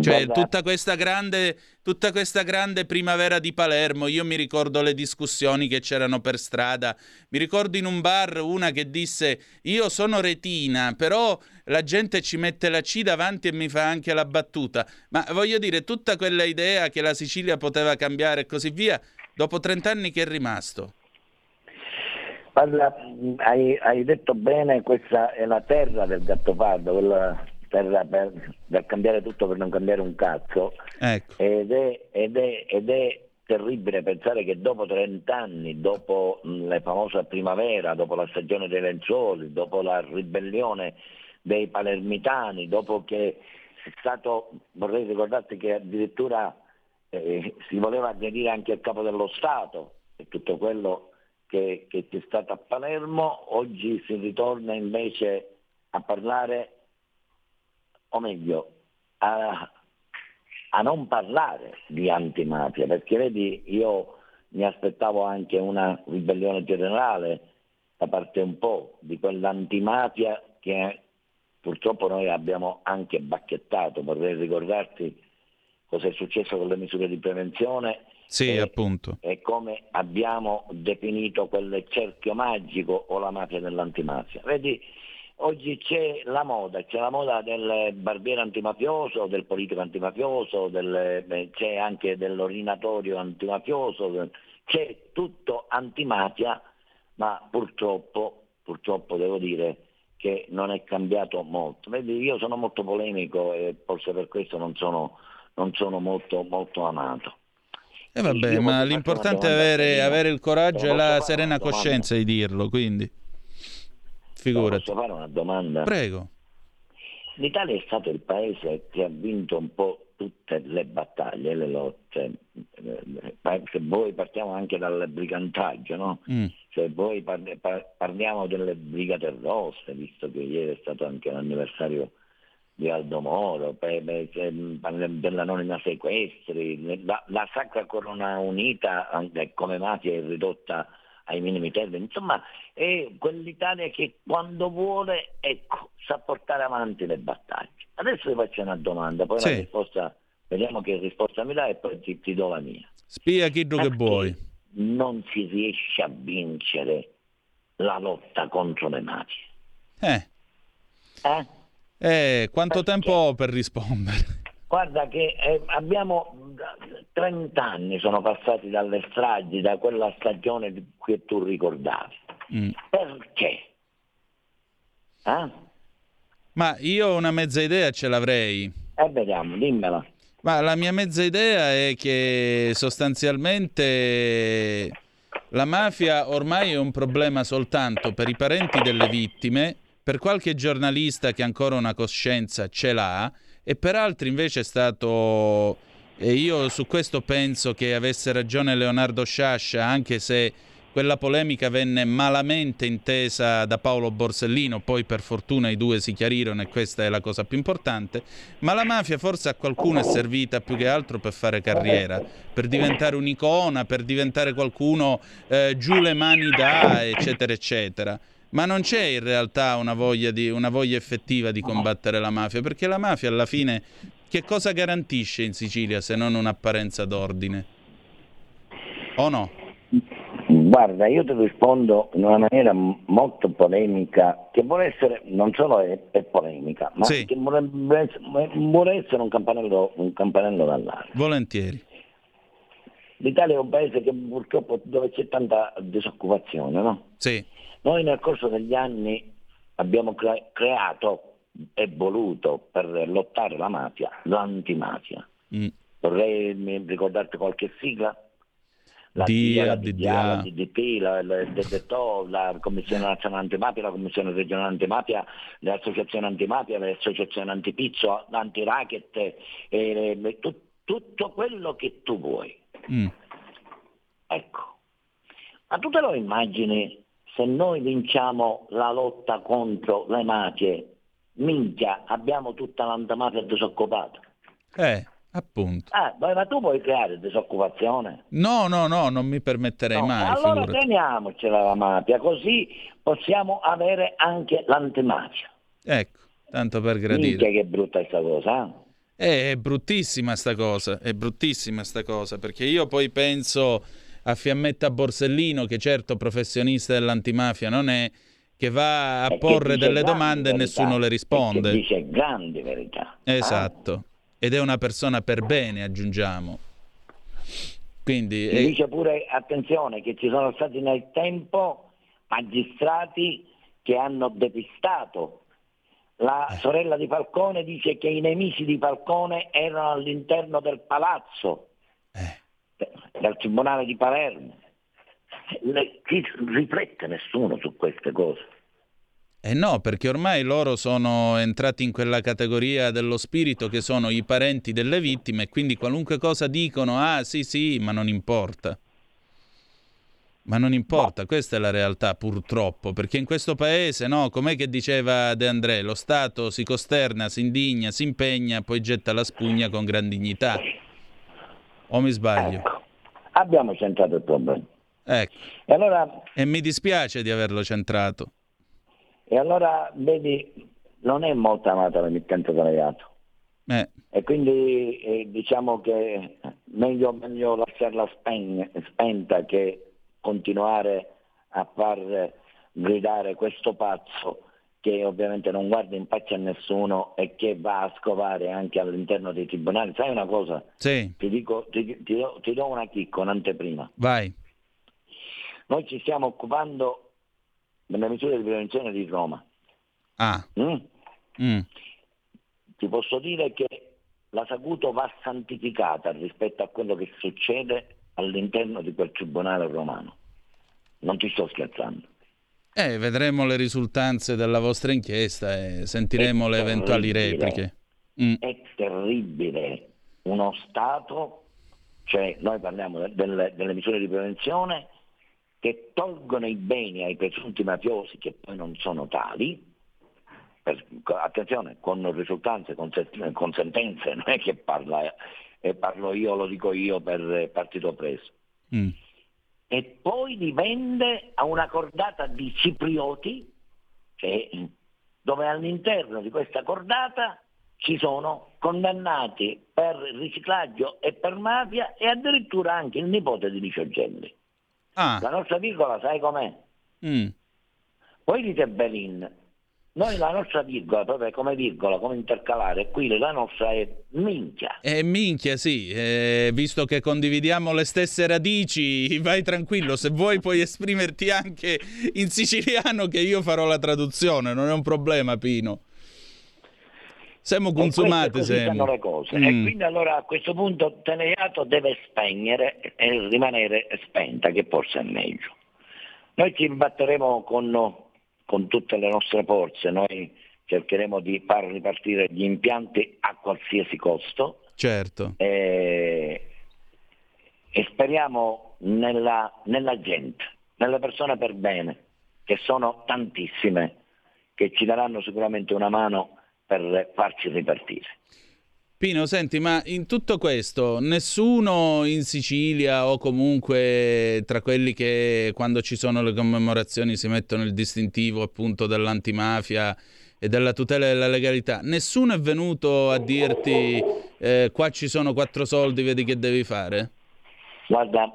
Cioè, tutta questa, grande, tutta questa grande primavera di Palermo, io mi ricordo le discussioni che c'erano per strada, mi ricordo in un bar una che disse io sono retina, però la gente ci mette la C davanti e mi fa anche la battuta. Ma voglio dire, tutta quella idea che la Sicilia poteva cambiare e così via, dopo 30 anni che è rimasto? Guarda, hai, hai detto bene, questa è la terra del Gattopardo, quella per, per, per, cambiare tutto per non cambiare un cazzo ecco. ed, è, ed, è, ed, è, terribile pensare che dopo 30 anni, dopo la famosa primavera, dopo la stagione dei lenzuoli, dopo la ribellione dei palermitani, dopo che è stato, vorrei ricordarti che addirittura eh, si voleva aggredire anche il capo dello Stato e tutto quello che, che c'è stato a Palermo, oggi si ritorna invece a parlare o meglio, a, a non parlare di antimafia, perché vedi, io mi aspettavo anche una ribellione generale da parte un po' di quell'antimafia che purtroppo noi abbiamo anche bacchettato, vorrei ricordarti cosa è successo con le misure di prevenzione sì, e, appunto. e come abbiamo definito quel cerchio magico o la mafia dell'antimafia. Vedi, oggi c'è la moda, c'è la moda del barbiere antimafioso, del politico antimafioso, del, c'è anche dell'ordinatorio antimafioso, c'è tutto antimafia, ma purtroppo, purtroppo devo dire che non è cambiato molto. Vedi, io sono molto polemico e forse per questo non sono, non sono molto, molto amato. Eh vabbè, ma l'importante è avere, avere, il coraggio e la serena coscienza di dirlo, quindi figurati. Posso fare una domanda? Prego. L'Italia è stato il paese che ha vinto un po' tutte le battaglie, le lotte. Se voi partiamo anche dal brigantaggio, no? Mm. Se voi parliamo delle brigate rosse, visto che ieri è stato anche l'anniversario di Aldo Moro, dell'anonima sequestri, la, la, Sacra Corona Unita come mafia è ridotta ai minimi termini, insomma è quell'Italia che quando vuole ecco, sa portare avanti le battaglie. Adesso ti faccio una domanda, poi sì. la risposta, vediamo che risposta mi dai e poi ti, ti do la mia. Spia chi che vuoi. Non si riesce a vincere la lotta contro le mafie. Eh. Eh? Eh, quanto Perché? tempo ho per rispondere? Guarda che eh, abbiamo 30 anni sono passati dalle stragi, da quella stagione che tu ricordavi. Mm. Perché? Eh? Ma io una mezza idea ce l'avrei. Eh, vediamo, dimmela. Ma la mia mezza idea è che sostanzialmente la mafia ormai è un problema soltanto per i parenti delle vittime per qualche giornalista che ancora una coscienza ce l'ha e per altri invece è stato e io su questo penso che avesse ragione Leonardo Sciascia anche se quella polemica venne malamente intesa da Paolo Borsellino, poi per fortuna i due si chiarirono e questa è la cosa più importante, ma la mafia forse a qualcuno è servita più che altro per fare carriera, per diventare un'icona, per diventare qualcuno eh, giù le mani da, eccetera, eccetera ma non c'è in realtà una voglia, di, una voglia effettiva di combattere la mafia, perché la mafia alla fine che cosa garantisce in Sicilia se non un'apparenza d'ordine? O no? Guarda, io ti rispondo in una maniera molto polemica, che vuole essere, non solo è, è polemica, ma sì. che vuole, vuole, essere un campanello, un campanello d'allarme. Volentieri. L'Italia è un paese che purtroppo dove c'è tanta disoccupazione, no? Sì. Noi nel corso degli anni abbiamo cre- creato e voluto per lottare la mafia l'antimafia. Mm. Vorrei ricordarti qualche sigla? La DIA, la DDA, la DDP, la, la DDTO, la Commissione Nazionale Antimafia, la Commissione Regionale Antimafia, le associazioni antimafia, le associazioni antipizzo, l'antiracket, eh, tu, tutto quello che tu vuoi. Mm. Ecco. Ma tu te lo immagini se noi vinciamo la lotta contro le mafie, minchia, abbiamo tutta l'antimafia disoccupata. Eh, appunto. Ah, ma tu puoi creare disoccupazione? No, no, no, non mi permetterei no, mai. Allora figurati. teniamocela la mafia, così possiamo avere anche l'antimafia. Ecco, tanto per gradire. Minchia che brutta questa cosa, eh? Eh, è bruttissima sta cosa, è bruttissima sta cosa, perché io poi penso a Fiammetta Borsellino, che certo professionista dell'antimafia non è, che va a e porre delle domande verità, e nessuno le risponde. E dice grandi verità. Esatto. Ah. Ed è una persona per bene, aggiungiamo. Quindi, è... dice pure, attenzione, che ci sono stati nel tempo magistrati che hanno depistato. La eh. sorella di Falcone dice che i nemici di Falcone erano all'interno del palazzo. Eh dal Tribunale di Palermo. Le, ci riflette nessuno su queste cose. Eh no, perché ormai loro sono entrati in quella categoria dello spirito che sono i parenti delle vittime quindi qualunque cosa dicono, ah sì sì, ma non importa. Ma non importa, no. questa è la realtà purtroppo, perché in questo paese, no, com'è che diceva De André, lo Stato si costerna, si indigna, si impegna, poi getta la spugna con gran dignità. O mi sbaglio? Ecco, abbiamo centrato il problema. Ecco. E, allora, e mi dispiace di averlo centrato. E allora, vedi, non è molto amata l'emittente delegato. Eh. E quindi eh, diciamo che meglio, meglio lasciarla spen- spenta che continuare a far gridare questo pazzo che ovviamente non guarda in faccia a nessuno e che va a scovare anche all'interno dei tribunali. Sai una cosa? Sì. Ti, dico, ti, ti, do, ti do una chicca, un'anteprima. Vai. Noi ci stiamo occupando delle misure di prevenzione di Roma. Ah. Mm? Mm. Ti posso dire che la Saguto va santificata rispetto a quello che succede all'interno di quel tribunale romano. Non ti sto scherzando. Eh, vedremo le risultanze della vostra inchiesta e sentiremo È le eventuali repliche. Mm. È terribile uno Stato, cioè noi parliamo de- delle, delle misure di prevenzione, che tolgono i beni ai presunti mafiosi che poi non sono tali, per- attenzione, con risultanze, con, con sentenze, non è che parla, eh, parlo io, lo dico io per eh, partito preso. Mm. E poi li vende a una cordata di ciprioti, cioè, dove all'interno di questa cordata ci sono condannati per riciclaggio e per mafia e addirittura anche il nipote di Licio Gelli. Ah. La nostra virgola sai com'è? Mm. Voi dite Belin, noi la nostra virgola, proprio come virgola, come intercalare, qui la nostra è minchia. E minchia, sì, eh, visto che condividiamo le stesse radici, vai tranquillo, se vuoi puoi esprimerti anche in siciliano che io farò la traduzione, non è un problema, Pino. Siamo consumati, siamo. le cose. Mm. E quindi allora a questo punto Teneato deve spegnere e rimanere spenta, che forse è meglio. Noi ci batteremo con, con tutte le nostre forze, noi cercheremo di far ripartire gli impianti a qualsiasi costo Certo. e, e speriamo nella, nella gente, nelle persone per bene, che sono tantissime, che ci daranno sicuramente una mano per farci ripartire. Pino, senti, ma in tutto questo nessuno in Sicilia o comunque tra quelli che quando ci sono le commemorazioni si mettono il distintivo appunto dell'antimafia e della tutela della legalità, nessuno è venuto a dirti eh, qua ci sono quattro soldi, vedi che devi fare? Guarda,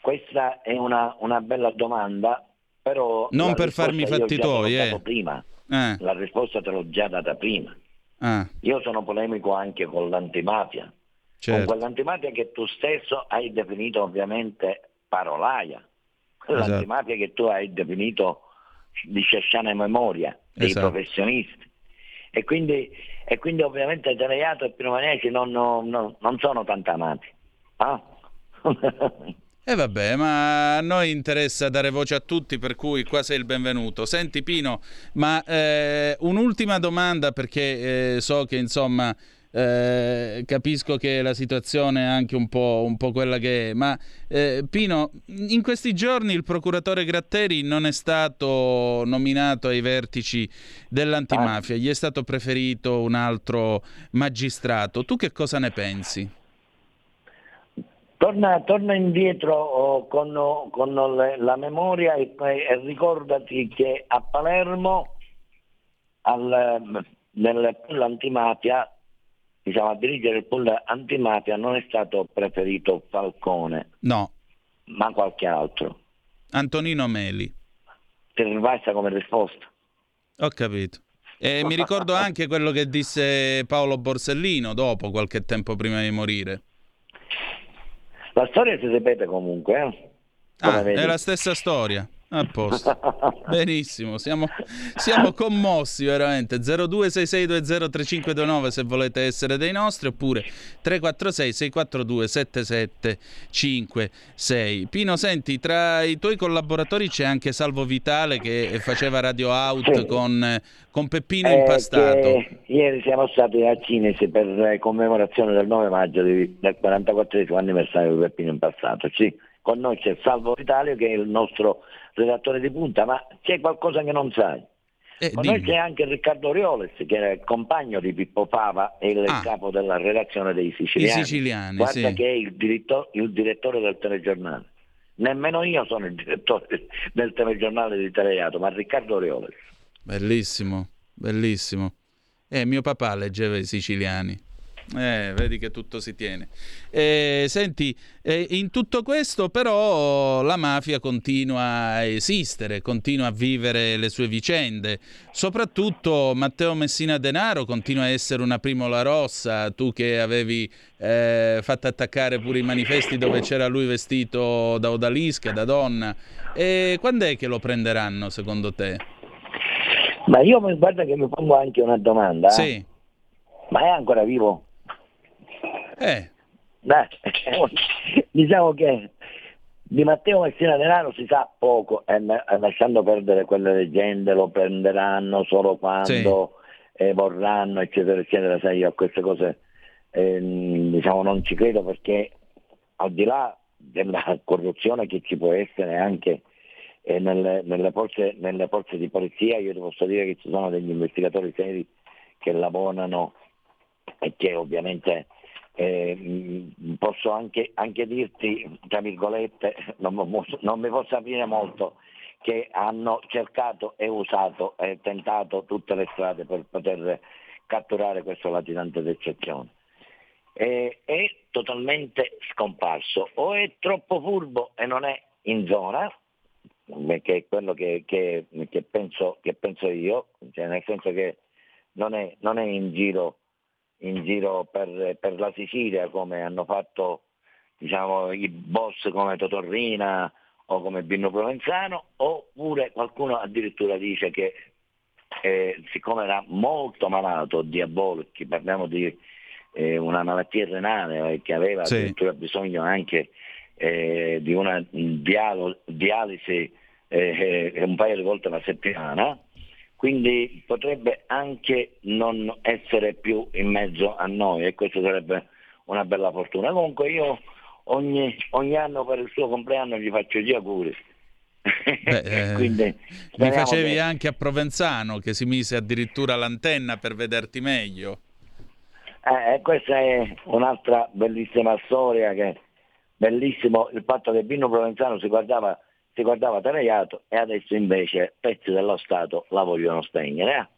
questa è una, una bella domanda, però... Non per farmi io fatti tuoi, eh. prima. Eh, La risposta te l'ho già data prima. Ah, Io sono polemico anche con l'antimafia, con certo. quell'antimafia che tu stesso hai definito ovviamente parolaia, quell'antimafia che tu hai definito di sciasciana memoria dei Esatto. professionisti. E quindi, e quindi ovviamente Teleiato e Pino Maniaci non, non- non- non sono tanto amati. Ah? E vabbè, ma a noi interessa dare voce a tutti, per cui qua sei il benvenuto. Senti Pino, ma eh, un'ultima domanda perché eh, so che insomma eh, capisco che la situazione è anche un po', un po' quella che è, ma eh, Pino, in questi giorni il procuratore Gratteri non è stato nominato ai vertici dell'antimafia, gli è stato preferito un altro magistrato. Tu che cosa ne pensi? Torna, torna indietro oh, con, con le- la memoria e, e ricordati che a Palermo al, nel pool antimafia, diciamo, a dirigere il pool antimafia non è stato preferito Falcone, No, ma qualche altro. Antonino Meli. Ti rimasta come risposta? Ho capito. E mi ricordo anche quello che disse Paolo Borsellino dopo, qualche tempo prima di morire. La storia si ripete comunque, eh? Ah, è la stessa storia. A posto. Benissimo, siamo, siamo commossi veramente. 0266203529 se volete essere dei nostri oppure 346 642 7756. Pino, senti, tra i tuoi collaboratori c'è anche Salvo Vitale che faceva Radio Out Sì. con, con Peppino Eh, Impastato. ieri siamo stati a Cinesi per commemorazione del 9 maggio di- del 44 anniversario di Peppino Impastato. Sì, con noi c'è Salvo Vitalio che è il nostro redattore di punta, ma c'è qualcosa che non sai. Eh, Con noi dimmi. c'è anche Riccardo Rioles, che era il compagno di Pippo Fava e il Ah. capo della redazione dei I siciliani. siciliani, Guarda sì. che è il, diritto- il direttore del telegiornale. Nemmeno io sono il direttore del telegiornale di Teleato, ma Riccardo Rioles. Bellissimo, bellissimo. Eh, mio papà leggeva i siciliani. Eh, vedi che tutto si tiene. Eh, senti, eh, in tutto questo però la mafia continua a esistere, continua a vivere le sue vicende. Soprattutto Matteo Messina Denaro continua a essere una primola rossa, tu che avevi eh, fatto attaccare pure i manifesti dove c'era lui vestito da odalisca, da donna. E quando è che lo prenderanno secondo te? Ma io guarda che mi pongo anche una domanda. Eh. Sì. Ma è ancora vivo? Eh. Beh, diciamo che di Matteo Messina Denaro si sa poco, e lasciando perdere quelle leggende, lo prenderanno solo quando sì. eh, vorranno, eccetera, eccetera. Sai, io a queste cose eh, diciamo non ci credo perché al di là della corruzione che ci può essere anche eh, nelle, nelle, forze, nelle forze di polizia, io ti posso dire che ci sono degli investigatori seri che lavorano e che ovviamente eh, posso anche, anche, dirti, tra virgolette, non, non, mi posso aprire molto, che hanno cercato e usato e tentato tutte le strade per poter catturare questo latitante d'eccezione. E, è totalmente scomparso, o è troppo furbo e non è in zona, che è quello che, che, che, penso, che penso, io, cioè nel senso che non è, non è in giro in giro per, per la Sicilia come hanno fatto diciamo, i boss come Totorrina o come Binno Provenzano, oppure qualcuno addirittura dice che eh, siccome era molto malato, diabolico, parliamo di eh, una malattia renale eh, che aveva sì. addirittura bisogno anche eh, di una dialo- dialisi eh, eh, un paio di volte alla settimana, quindi potrebbe anche non essere più in mezzo a noi e questo sarebbe una bella fortuna. Comunque io ogni, ogni anno per il suo compleanno gli faccio gli auguri. Beh, Quindi, mi facevi che... anche a Provenzano che si mise addirittura l'antenna per vederti meglio. Eh, questa è un'altra bellissima storia che bellissimo il fatto che Bino Provenzano si guardava si guardava Teleiato e adesso invece pezzi dello Stato la vogliono spegnere.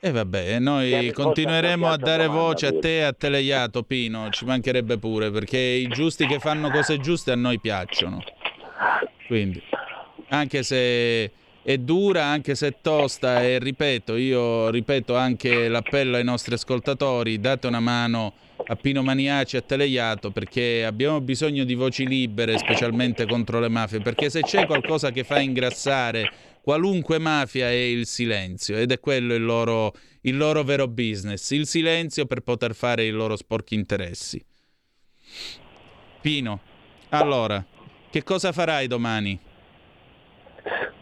Eh? E vabbè, noi continueremo a dare voce a te e a Teleiato, Pino, ci mancherebbe pure, perché i giusti che fanno cose giuste a noi piacciono. Quindi, anche se è dura, anche se è tosta, e ripeto, io ripeto anche l'appello ai nostri ascoltatori, date una mano a Pino Maniaci a Teleiato perché abbiamo bisogno di voci libere, specialmente contro le mafie, perché se c'è qualcosa che fa ingrassare qualunque mafia è il silenzio ed è quello il loro, il loro vero business, il silenzio per poter fare i loro sporchi interessi. Pino, allora, che cosa farai domani?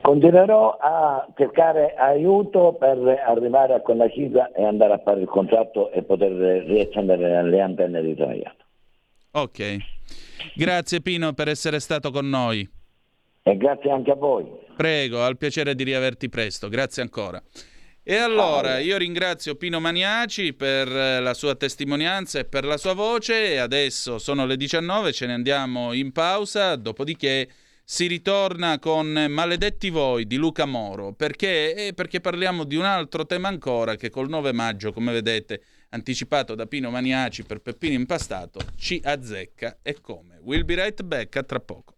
Continuerò a cercare aiuto per arrivare a quella cifra e andare a fare il contratto e poter riaccendere le antenne di Troiano. Ok, grazie Pino per essere stato con noi. E grazie anche a voi. Prego, al piacere di riaverti presto, grazie ancora. E allora io ringrazio Pino Maniaci per la sua testimonianza e per la sua voce adesso sono le 19, ce ne andiamo in pausa, dopodiché si ritorna con Maledetti voi di Luca Moro. Perché? Eh, perché parliamo di un altro tema ancora che col 9 maggio, come vedete, anticipato da Pino Maniaci per Peppino Impastato, ci azzecca e come. We'll be right back a tra poco.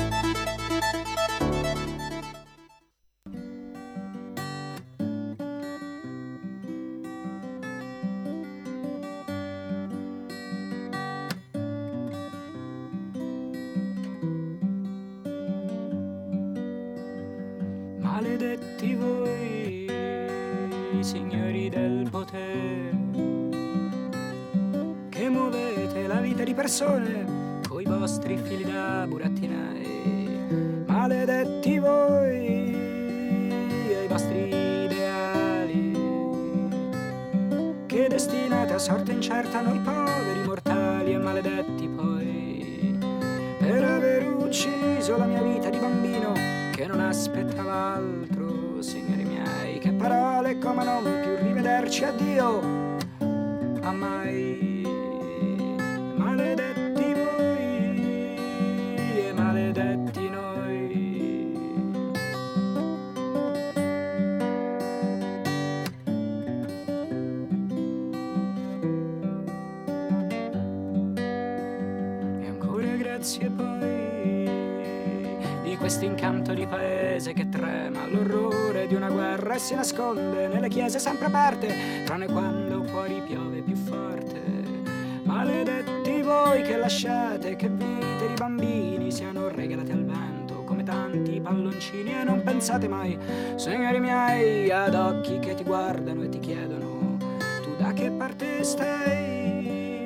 E pensate mai, signori miei, ad occhi che ti guardano e ti chiedono, tu da che parte stai?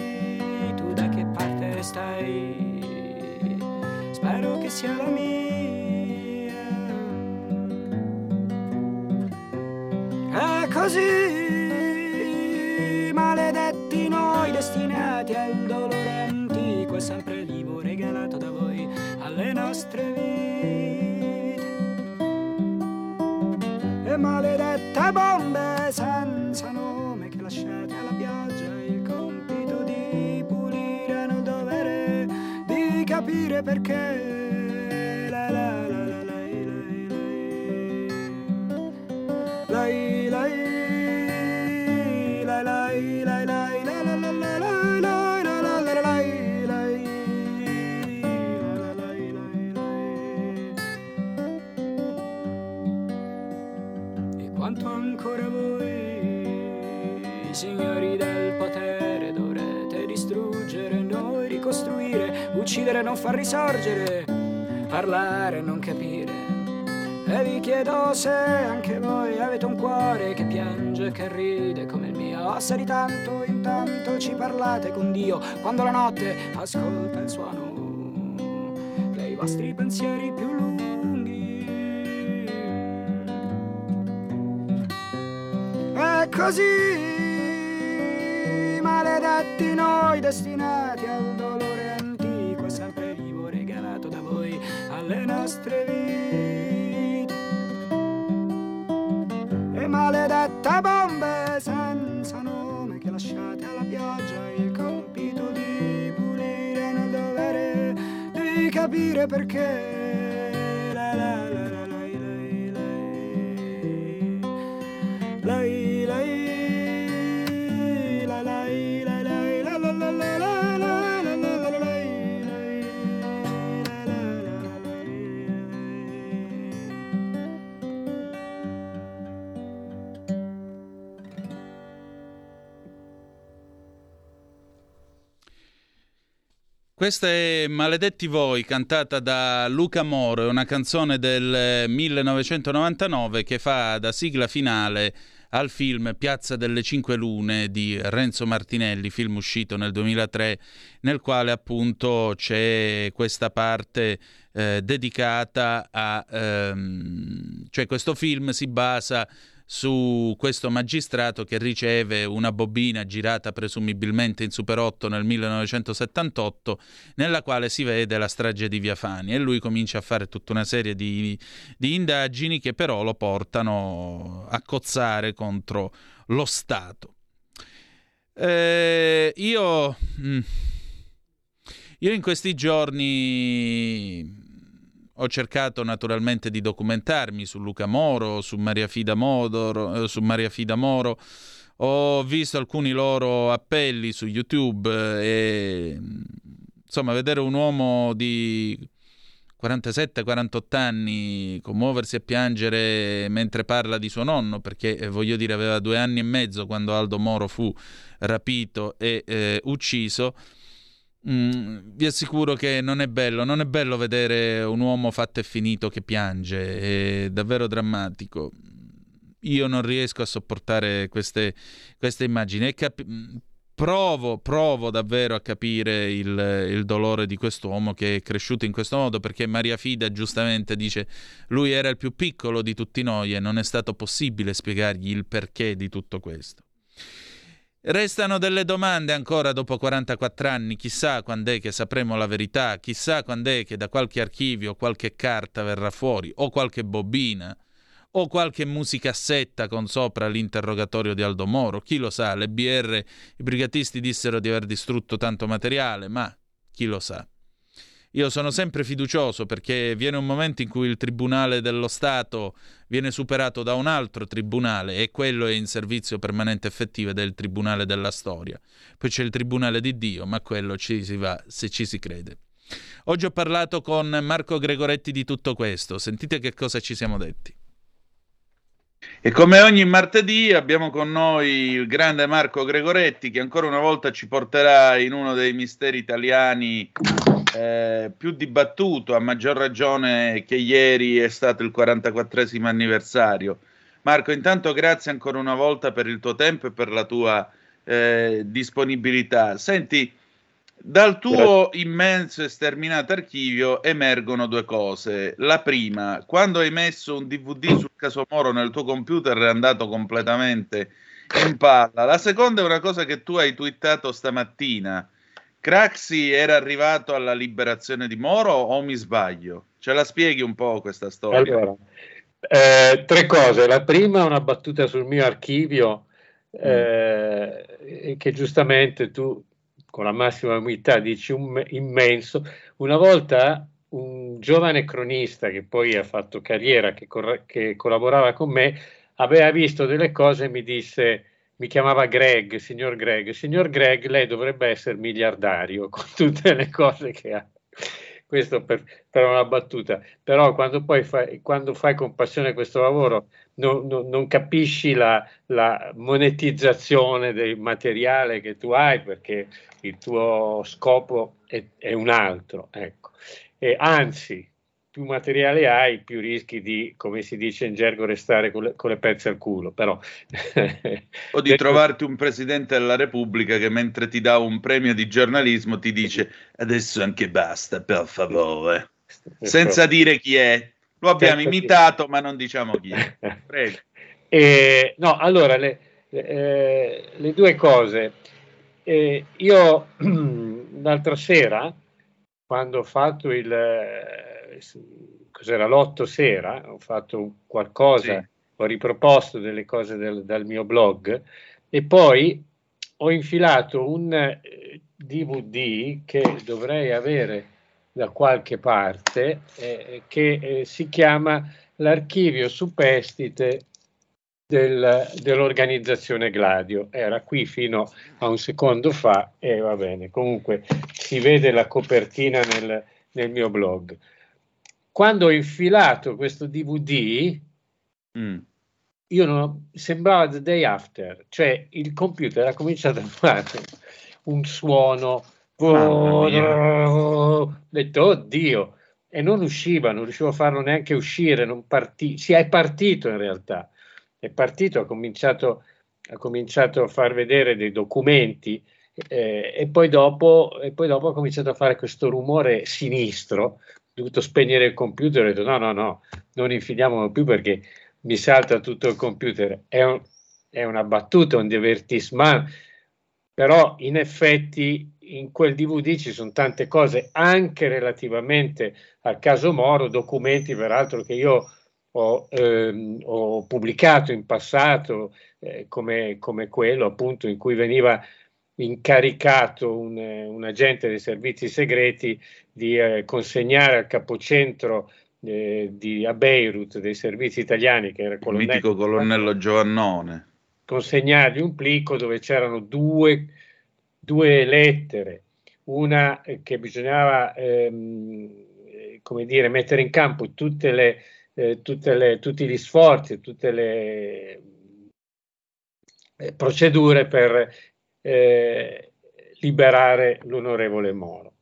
Tu da che parte stai? Spero che sia la mia. E così, se anche voi avete un cuore che piange, che ride come il mio. Se di tanto in tanto ci parlate con Dio, quando la notte ascolta il suono dei vostri pensieri più lunghi. E così, maledetti noi destinati al dolore antico sempre vivo regalato da voi alle nostre vite. E maledette bombe senza nome che lasciate alla pioggia il compito di pulire nel dovere di capire perché. Questa è Maledetti Voi, cantata da Luca Moro, una canzone del 1999 che fa da sigla finale al film Piazza delle Cinque Lune di Renzo Martinelli, film uscito nel 2003, nel quale appunto c'è questa parte eh, dedicata a... Ehm, cioè questo film si basa su questo magistrato che riceve una bobina girata presumibilmente in Super 8 nel 1978 nella quale si vede la strage di Via Fani e lui comincia a fare tutta una serie di, di indagini che però lo portano a cozzare contro lo Stato. Eh, io, io in questi giorni ho cercato naturalmente di documentarmi su Luca Moro, su Maria Fida, Modoro, su Maria Fida Moro, ho visto alcuni loro appelli su YouTube e insomma vedere un uomo di 47-48 anni commuoversi e piangere mentre parla di suo nonno, perché eh, voglio dire aveva due anni e mezzo quando Aldo Moro fu rapito e eh, ucciso, Mm, vi assicuro che non è bello, non è bello vedere un uomo fatto e finito che piange, è davvero drammatico. Io non riesco a sopportare queste, queste immagini. Cap- provo, provo davvero a capire il, il, dolore di quest'uomo che è cresciuto in questo modo perché Maria Fida giustamente dice lui era il più piccolo di tutti noi e non è stato possibile spiegargli il perché di tutto questo. Restano delle domande ancora dopo 44 anni, chissà quando è che sapremo la verità, chissà quando è che da qualche archivio qualche carta verrà fuori o qualche bobina o qualche musicassetta con sopra l'interrogatorio di Aldo Moro, chi lo sa, le BR, i brigatisti dissero di aver distrutto tanto materiale, ma chi lo sa. Io sono sempre fiducioso perché viene un momento in cui il Tribunale dello Stato viene superato da un altro tribunale e quello è in servizio permanente effettivo ed è il Tribunale della Storia. Poi c'è il Tribunale di Dio, ma quello ci si va se ci si crede. Oggi ho parlato con Marco Gregoretti di tutto questo, sentite che cosa ci siamo detti. E come ogni martedì abbiamo con noi il grande Marco Gregoretti che ancora una volta ci porterà in uno dei misteri italiani eh, più dibattuto, a maggior ragione che ieri è stato il 44 anniversario. Marco, intanto grazie ancora una volta per il tuo tempo e per la tua eh, disponibilità. Senti, dal tuo immenso e sterminato archivio emergono due cose. La prima, quando hai messo un DVD sul caso Moro nel tuo computer è andato completamente in palla. La seconda è una cosa che tu hai twittato stamattina. Craxi era arrivato alla liberazione di Moro o mi sbaglio? Ce la spieghi un po' questa storia? Allora, eh, tre cose. La prima, una battuta sul mio archivio, mm. eh, che giustamente tu con la massima umiltà dici un, immenso. Una volta un giovane cronista che poi ha fatto carriera, che, cor- che collaborava con me, aveva visto delle cose e mi disse mi chiamava Greg, signor Greg, signor Greg, lei dovrebbe essere miliardario con tutte le cose che ha. Questo per, per una battuta, però quando poi fai, quando fai con passione questo lavoro non, non, non capisci la, la, monetizzazione del materiale che tu hai perché il tuo scopo è, è un altro. Ecco. E anzi, più materiale hai, più rischi di, come si dice in gergo, restare con le, con le pezze al culo. Però... o di trovarti un presidente della Repubblica che mentre ti dà un premio di giornalismo ti dice adesso anche basta, per favore. Senza dire chi è. Lo abbiamo imitato, ma non diciamo chi è. Prego. Eh, no, allora, le, eh, le due cose. Eh, io l'altra sera, quando ho fatto il cos'era l'otto sera, ho fatto qualcosa, sì. ho riproposto delle cose del, dal mio blog e poi ho infilato un DVD eh, che dovrei avere da qualche parte eh, che eh, si chiama l'archivio superstite del, dell'organizzazione Gladio. Era qui fino a un secondo fa e va bene. Comunque si vede la copertina nel, nel mio blog quando ho infilato questo DVD, mm. io non, sembrava The Day After, cioè il computer ha cominciato a fare un suono, ho detto oddio, e non usciva, non riuscivo a farlo neanche uscire, non partì, si è partito in realtà, è partito, ha cominciato, ha cominciato a far vedere dei documenti eh, e, poi dopo, e poi dopo ha cominciato a fare questo rumore sinistro dovuto spegnere il computer e ho detto no, no, no, non infiliamolo più perché mi salta tutto il computer. È, un, è una battuta, un divertissement, però in effetti in quel DVD ci sono tante cose anche relativamente al caso Moro, documenti peraltro che io ho, ehm, ho pubblicato in passato eh, come, come quello appunto in cui veniva incaricato un, un, agente dei servizi segreti di eh, consegnare al capocentro eh, di, a Beirut dei servizi italiani, che era il colonnello, mitico colonnello Giovannone, consegnargli un plico dove c'erano due, due lettere, una eh, che bisognava ehm, come dire, mettere in campo tutte le, eh, tutte le, tutti gli sforzi, tutte le eh, procedure per eh, liberare l'onorevole Moro.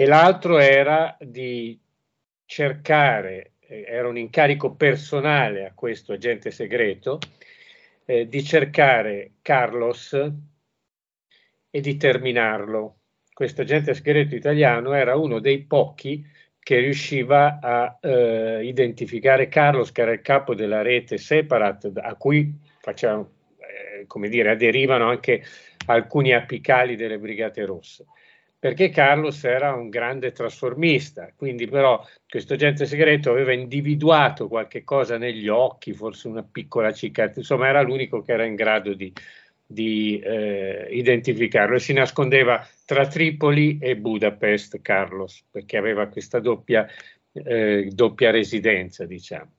E l'altro era di cercare, eh, era un incarico personale a questo agente segreto, eh, di cercare Carlos e di terminarlo. Questo agente segreto italiano era uno dei pochi che riusciva a eh, identificare Carlos, che era il capo della rete Separat, a cui facevano, eh, come dire, aderivano anche alcuni apicali delle Brigate Rosse perché Carlos era un grande trasformista, quindi però questo agente segreto aveva individuato qualche cosa negli occhi, forse una piccola cicatrice, insomma era l'unico che era in grado di, di eh, identificarlo e si nascondeva tra Tripoli e Budapest Carlos, perché aveva questa doppia, eh, doppia residenza, diciamo.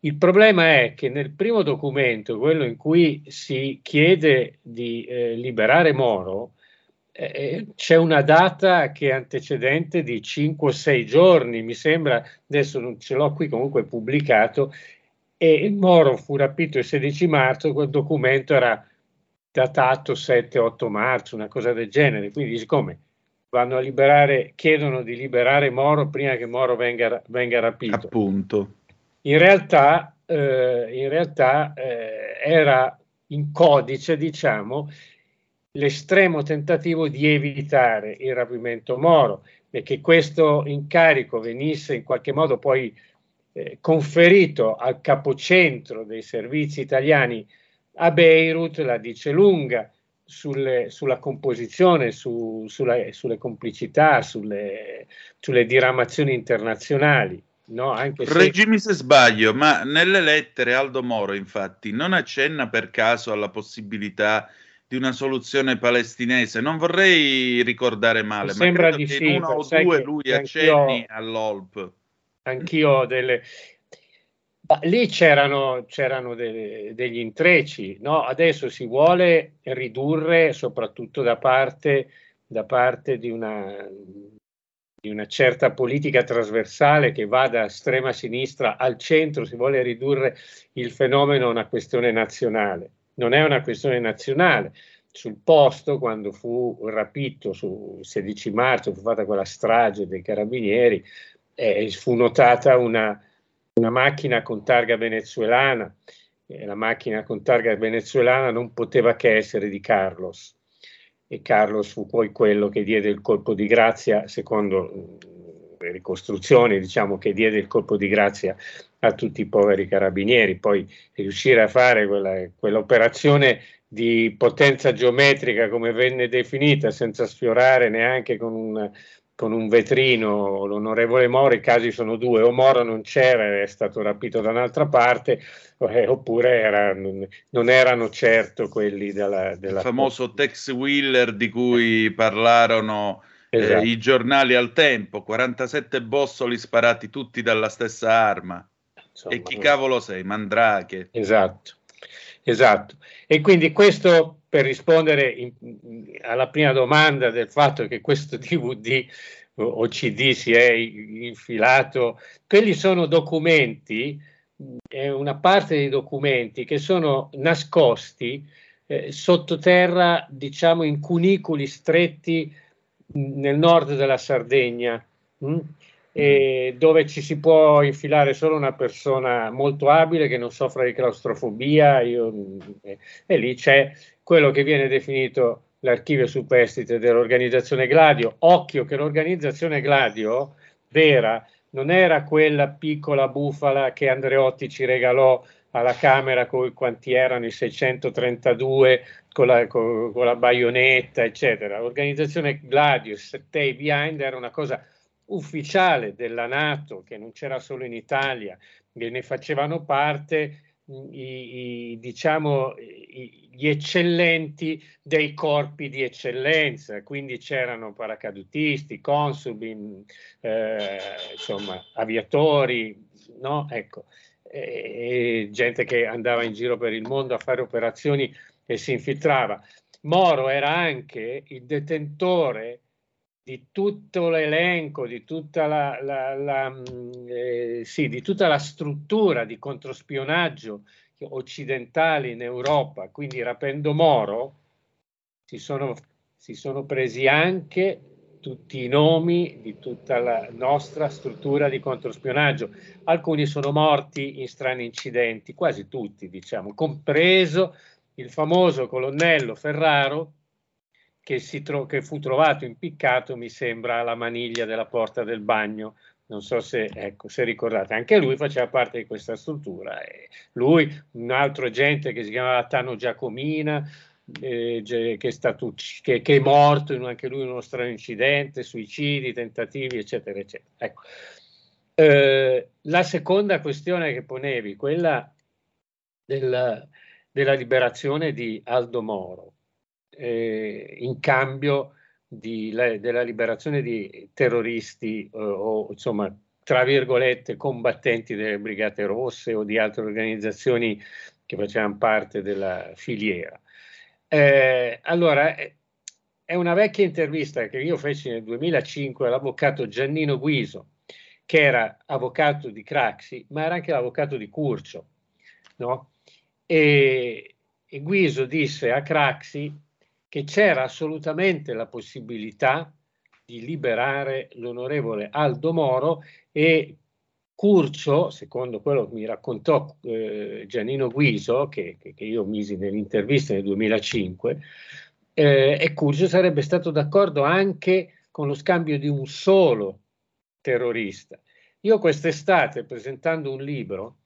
Il problema è che nel primo documento, quello in cui si chiede di eh, liberare Moro, eh, eh, c'è una data che è antecedente di 5 o 6 giorni, mi sembra, adesso non ce l'ho qui comunque pubblicato, e Moro fu rapito il 16 marzo, quel documento era datato 7-8 marzo, una cosa del genere, quindi siccome vanno a liberare, chiedono di liberare Moro prima che Moro venga, venga rapito. Appunto. In realtà, eh, in realtà eh, era in codice, diciamo, l'estremo tentativo di evitare il rapimento Moro e che questo incarico venisse in qualche modo poi eh, conferito al capocentro dei servizi italiani a Beirut la dice lunga sulle, sulla composizione, su, sulla, sulle complicità, sulle, sulle diramazioni internazionali. No, se... Reggimi se sbaglio, ma nelle lettere Aldo Moro infatti non accenna per caso alla possibilità di una soluzione palestinese. Non vorrei ricordare male, Mi ma credo che sì, in uno o due lui accenni all'OLP. Anch'io ho delle... Ma lì c'erano, c'erano de, degli intrecci, no? adesso si vuole ridurre soprattutto da parte, da parte di, una, di una certa politica trasversale che va da estrema sinistra al centro, si vuole ridurre il fenomeno a una questione nazionale non è una questione nazionale. Sul posto, quando fu rapito su 16 marzo, fu fatta quella strage dei carabinieri, eh, fu notata una, una, macchina con targa venezuelana. Eh, la macchina con targa venezuelana non poteva che essere di Carlos. E Carlos fu poi quello che diede il colpo di grazia, secondo ricostruzioni, diciamo che diede il colpo di grazia a tutti i poveri carabinieri. Poi riuscire a fare quella, quell'operazione di potenza geometrica come venne definita senza sfiorare neanche con un, con un vetrino l'onorevole Moro, i casi sono due, o Moro non c'era, è stato rapito da un'altra parte, eh, oppure era, non erano certo quelli della... della Il famoso Tex Wheeler di cui parlarono esatto. eh, i giornali al tempo, 47 bossoli sparati tutti dalla stessa arma. Insomma, e chi cavolo sei? Mandrache. Esatto, esatto. E quindi questo per rispondere in, alla prima domanda del fatto che questo DVD o CD si è infilato, quelli sono documenti, è una parte dei documenti che sono nascosti eh, sottoterra, diciamo in cunicoli stretti nel nord della Sardegna. Mh? Mm? dove ci si può infilare solo una persona molto abile che non soffra di claustrofobia io, e, e lì c'è quello che viene definito l'archivio superstite dell'organizzazione Gladio. Occhio che l'organizzazione Gladio vera non era quella piccola bufala che Andreotti ci regalò alla Camera con quanti erano i 632 con la, con, con la baionetta, eccetera. L'organizzazione Gladio, Stay Behind, era una cosa ufficiale della Nato, che non c'era solo in Italia, che ne facevano parte i, i, diciamo, i, gli eccellenti dei corpi di eccellenza, quindi c'erano paracadutisti, consubi, eh, insomma, aviatori, no? ecco, e, e gente che andava in giro per il mondo a fare operazioni e si infiltrava. Moro era anche il detentore di tutto l'elenco, di tutta la, la, la mm, eh, sì, di tutta la struttura di controspionaggio occidentale in Europa, quindi rapendo Moro, si sono, si sono presi anche tutti i nomi di tutta la nostra struttura di controspionaggio. Alcuni sono morti in strani incidenti, quasi tutti, diciamo, compreso il famoso colonnello Ferraro, che, tro- che, fu trovato impiccato, mi sembra, alla maniglia della porta del bagno. Non so se, ecco, se ricordate, anche lui faceva parte di questa struttura. E lui, un altro agente che si chiamava Tano Giacomina, eh, che, è stato, che, che, è morto in, anche lui in uno strano incidente, suicidi, tentativi, eccetera, eccetera. Ecco. Eh, la seconda questione che ponevi, quella della, della liberazione di Aldo Moro, eh, in cambio di, la, della liberazione di terroristi eh, o insomma tra virgolette combattenti delle Brigate Rosse o di altre organizzazioni che facevano parte della filiera. Eh, allora, è una vecchia intervista che io feci nel 2005 all'avvocato Giannino Guiso, che era avvocato di Craxi, ma era anche l'avvocato di Curcio. No? E, e Guiso disse a Craxi che c'era assolutamente la possibilità di liberare l'onorevole Aldo Moro e Curcio, secondo quello che mi raccontò eh, Giannino Guiso, che, che, io misi nell'intervista nel 2005, eh, e Curcio sarebbe stato d'accordo anche con lo scambio di un solo terrorista. Io quest'estate, presentando un libro,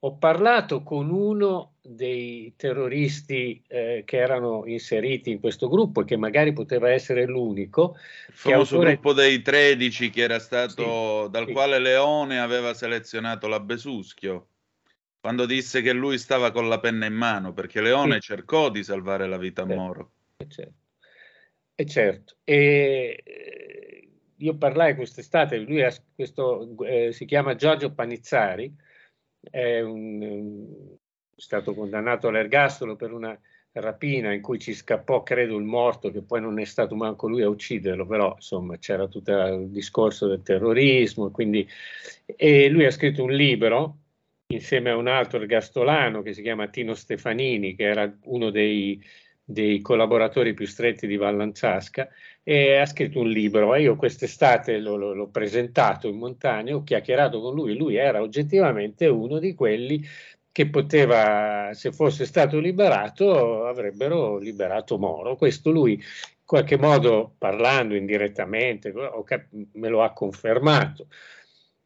ho parlato con uno dei terroristi eh, che erano inseriti in questo gruppo e che magari poteva essere l'unico. Il famoso autore... gruppo dei 13 che era stato sì, dal sì. quale Leone aveva selezionato la Besuschio quando disse che lui stava con la penna in mano perché Leone sì. cercò di salvare la vita a certo. Moro. E certo. E, certo. e eh, io parlai quest'estate, lui ha, questo, eh, si chiama Giorgio Panizzari è, un, stato condannato all'ergastolo per una rapina in cui ci scappò, credo, il morto, che poi non è stato manco lui a ucciderlo, però insomma c'era tutto il discorso del terrorismo, quindi, e lui ha scritto un libro insieme a un altro ergastolano che si chiama Tino Stefanini, che era uno dei, dei collaboratori più stretti di Vallanzasca, e ha scritto un libro io quest'estate l'ho, l'ho presentato in montagna, ho chiacchierato con lui, lui era oggettivamente uno di quelli che poteva, se fosse stato liberato, avrebbero liberato Moro. Questo lui in qualche modo parlando indirettamente me lo ha confermato.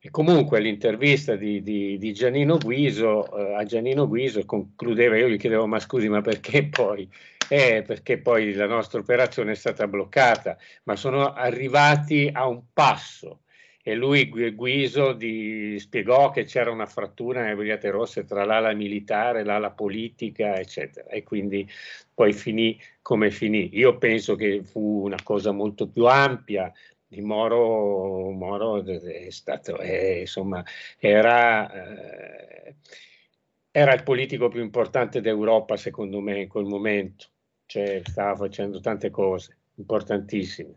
E comunque l'intervista di, di, di Giannino Guiso, eh, a Giannino Guiso concludeva, io gli chiedevo ma scusi ma perché poi eh, perché poi la nostra operazione è stata bloccata, ma sono arrivati a un passo e lui Guiso di, spiegò che c'era una frattura nelle Brigate Rosse tra l'ala militare, l'ala politica, eccetera, e quindi poi finì come finì. Io penso che fu una cosa molto più ampia. Di Moro, Moro è stato, è, insomma, era, eh, era il politico più importante d'Europa, secondo me, in quel momento cioè, stava facendo tante cose importantissime.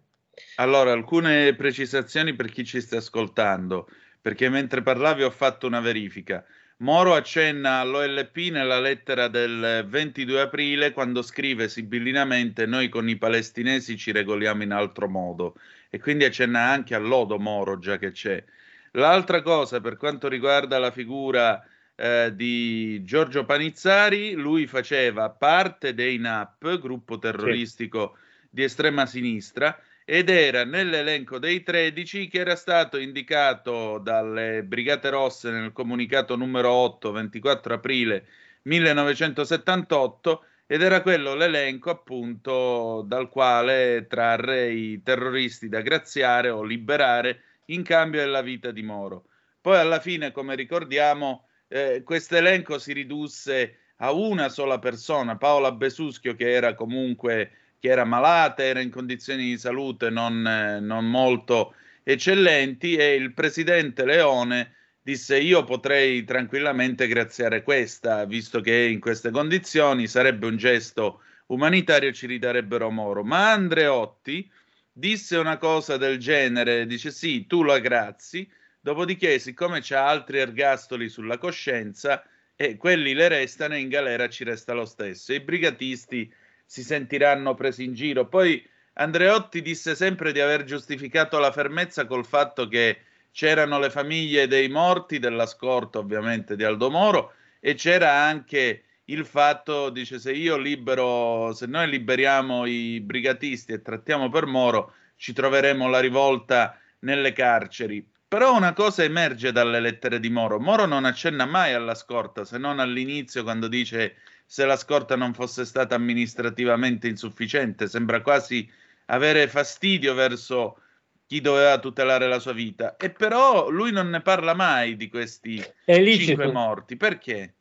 Allora, alcune precisazioni per chi ci sta ascoltando, perché mentre parlavi ho fatto una verifica. Moro accenna all'OLP nella lettera del 22 aprile quando scrive sibillinamente noi con i palestinesi ci regoliamo in altro modo e quindi accenna anche all'Odo Moro già che c'è. L'altra cosa per quanto riguarda la figura eh, di Giorgio Panizzari, lui faceva parte dei NAP, gruppo terroristico sì. di estrema sinistra, ed era nell'elenco dei 13 che era stato indicato dalle Brigate Rosse nel comunicato numero 8, 24 aprile 1978 ed era quello l'elenco appunto dal quale trarre i terroristi da graziare o liberare in cambio della vita di Moro. Poi alla fine, come ricordiamo, eh, questo elenco si ridusse a una sola persona, Paola Besuschio, che era comunque che era malata, era in condizioni di salute non, eh, non molto eccellenti e il presidente Leone disse io potrei tranquillamente graziare questa, visto che in queste condizioni sarebbe un gesto umanitario, ci ridarebbero Moro. Ma Andreotti disse una cosa del genere, dice sì, tu la grazi, Dopodiché, siccome c'ha altri ergastoli sulla coscienza, e quelli le restano e in galera ci resta lo stesso. I brigatisti si sentiranno presi in giro. Poi Andreotti disse sempre di aver giustificato la fermezza col fatto che c'erano le famiglie dei morti, della scorta ovviamente di Aldo Moro, e c'era anche il fatto, dice, se io libero, se noi liberiamo i brigatisti e trattiamo per Moro, ci troveremo la rivolta nelle carceri. Però una cosa emerge dalle lettere di Moro. Moro non accenna mai alla scorta, se non all'inizio quando dice se la scorta non fosse stata amministrativamente insufficiente. Sembra quasi avere fastidio verso chi doveva tutelare la sua vita. E però lui non ne parla mai di questi cinque morti. Perché?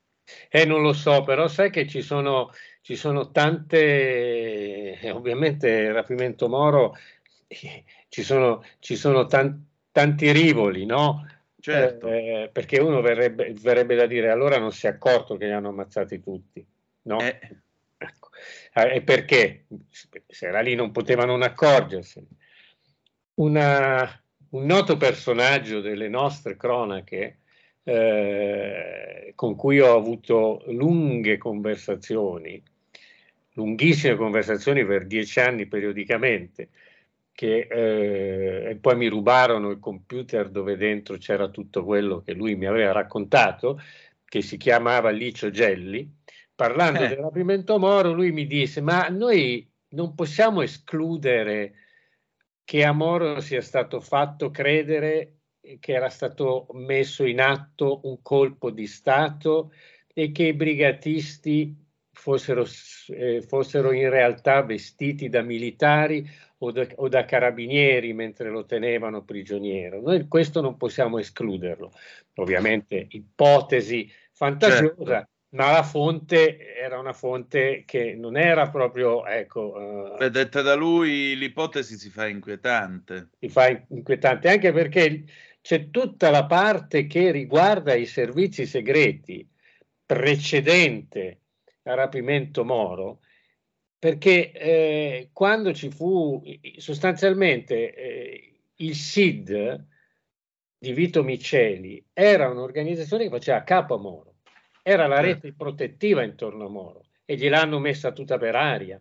Eh, non lo so, però sai che ci sono, ci sono tante, ovviamente rapimento Moro, ci sono, ci sono tan, tanti rivoli, no? Certo. Eh, perché uno verrebbe, verrebbe, da dire allora non si è accorto che li hanno ammazzati tutti, no? Eh. Ecco. Eh, e perché? Se era lì non poteva non accorgersene. Una, un noto personaggio delle nostre cronache, eh, con cui ho avuto lunghe conversazioni, lunghissime conversazioni per dieci anni periodicamente, che eh, e poi mi rubarono il computer dove dentro c'era tutto quello che lui mi aveva raccontato, che si chiamava Licio Gelli. Parlando eh. del rapimento Moro, lui mi disse: Ma noi non possiamo escludere che a Moro sia stato fatto credere che era stato messo in atto un colpo di Stato e che i brigatisti fossero, eh, fossero in realtà vestiti da militari o da, o da, carabinieri mentre lo tenevano prigioniero. Noi questo non possiamo escluderlo. Ovviamente ipotesi fantasiosa, certo. ma la fonte era una fonte che non era proprio, ecco... Uh, detta da lui l'ipotesi si fa inquietante. Si fa inquietante anche perché c'è tutta la parte che riguarda i servizi segreti precedente al rapimento Moro, perché eh, quando ci fu sostanzialmente eh, il SID di Vito Miceli era un'organizzazione che faceva capo a Moro, era la certo. rete protettiva intorno a Moro e gliel'hanno messa tutta per aria.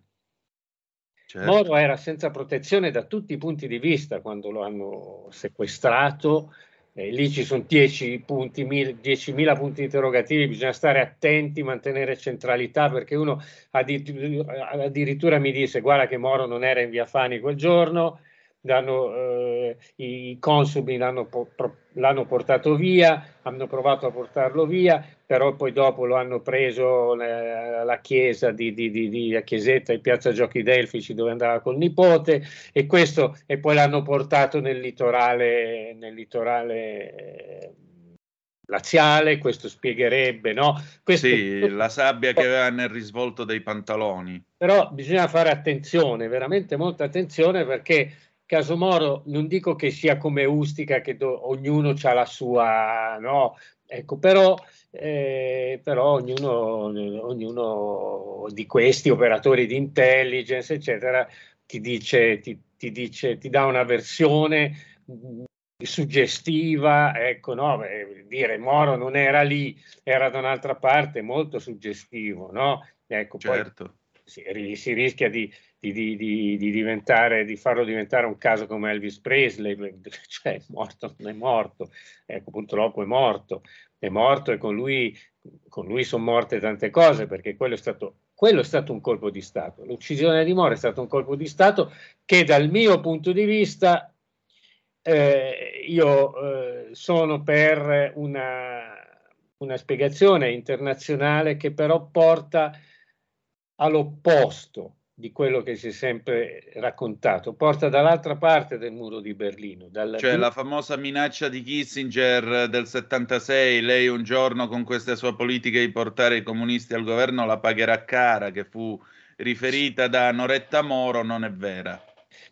Certo. Moro era senza protezione da tutti i punti di vista quando lo hanno sequestrato. Eh, lì ci sono 10 punti, 10.000 punti interrogativi, bisogna stare attenti, mantenere centralità perché uno addirittura, addirittura mi disse guarda che Moro non era in via Fani quel giorno, l'hanno, eh, i consumi l'hanno, l'hanno, portato via, hanno provato a portarlo via, però poi dopo lo hanno preso alla chiesa di, di, di, di Chiesetta in piazza Giochi Delfici dove andava col nipote e, questo, e poi l'hanno portato nel litorale, nel litorale eh, laziale, questo spiegherebbe, no? Questo, sì, la sabbia che aveva nel risvolto dei pantaloni. Però bisogna fare attenzione, veramente molta attenzione perché caso Moro non dico che sia come Ustica che do, ognuno ha la sua, no? Ecco, però, eh, però ognuno, ognuno, di questi operatori di intelligence, eccetera, ti dice, ti, ti, dice, ti dà una versione suggestiva, ecco, no? Beh, dire Moro non era lì, era da un'altra parte, molto suggestivo, no? Ecco, certo. poi si, si rischia di, di, di, di, farlo diventare un caso come Elvis Presley, cioè è morto, non è morto, ecco purtroppo è morto, è morto e con lui, con lui sono morte tante cose perché quello è, stato, quello è stato un colpo di Stato, l'uccisione di Moro è stato un colpo di Stato che dal mio punto di vista eh, io eh, sono per una, una spiegazione internazionale che però porta all'opposto di quello che si è sempre raccontato, porta dall'altra parte del muro di Berlino. Dalla... Cioè la famosa minaccia di Kissinger del 76, lei un giorno con queste sue politiche di portare i comunisti al governo la pagherà cara, che fu riferita da Noretta Moro, non è vera.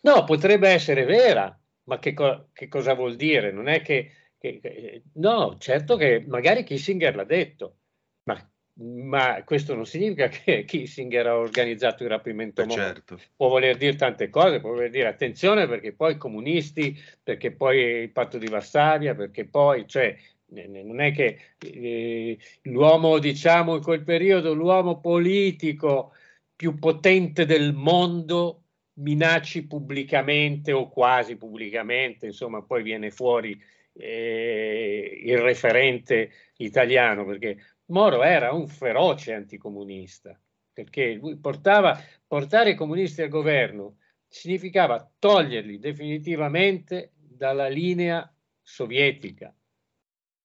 No, potrebbe essere vera, ma che, co- che cosa vuol dire? Non è che, che, che... No, certo che magari Kissinger l'ha detto, ma ma questo non significa che Kissinger ha organizzato il rapimento Beh, certo. Può voler dire tante cose, può voler dire attenzione perché poi i comunisti, perché poi il patto di Varsavia, perché poi, cioè, non è che eh, l'uomo, diciamo, in quel periodo, l'uomo politico più potente del mondo minacci pubblicamente o quasi pubblicamente, insomma, poi viene fuori eh, il referente italiano, perché Moro era un feroce anticomunista, perché portava, portare i comunisti al governo significava toglierli definitivamente dalla linea sovietica.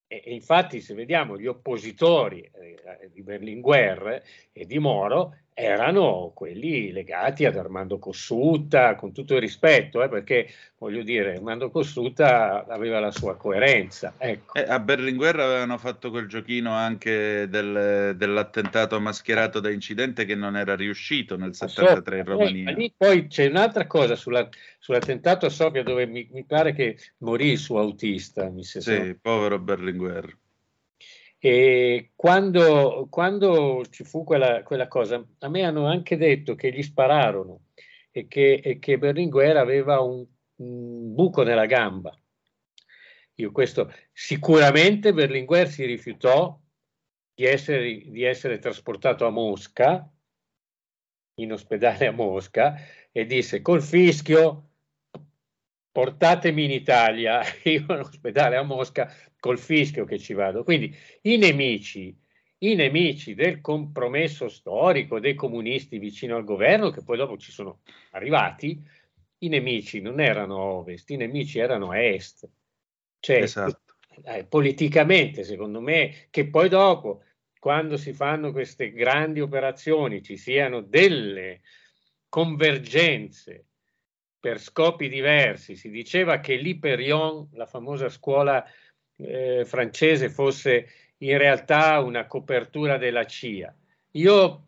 E, e infatti, se vediamo gli oppositori eh, di Berlinguer e di Moro, erano quelli legati ad Armando Cossutta, con tutto il rispetto, eh, perché voglio dire, Armando Cossutta aveva la sua coerenza. Ecco. Eh, a Berlinguer avevano fatto quel giochino anche del, dell'attentato mascherato da incidente che non era riuscito nel 73 in Romania. Lì poi c'è un'altra cosa sulla, sull'attentato a Sofia dove mi, mi, pare che morì il suo autista. Mi sì, povero Berlinguer. E quando, quando ci fu quella, quella, cosa, a me hanno anche detto che gli spararono e che, e che Berlinguer aveva un, un, buco nella gamba. Io questo, sicuramente Berlinguer si rifiutò di essere, di essere trasportato a Mosca, in ospedale a Mosca, e disse col fischio portatemi in Italia, io in ospedale a Mosca col fischio che ci vado. Quindi i nemici, i nemici del compromesso storico dei comunisti vicino al governo, che poi dopo ci sono arrivati, i nemici non erano ovest, i nemici erano est. Cioè, esatto. eh, politicamente, secondo me, che poi dopo, quando si fanno queste grandi operazioni, ci siano delle convergenze per scopi diversi. Si diceva che l'Hyperion, la famosa scuola eh, francese, fosse in realtà una copertura della CIA. Io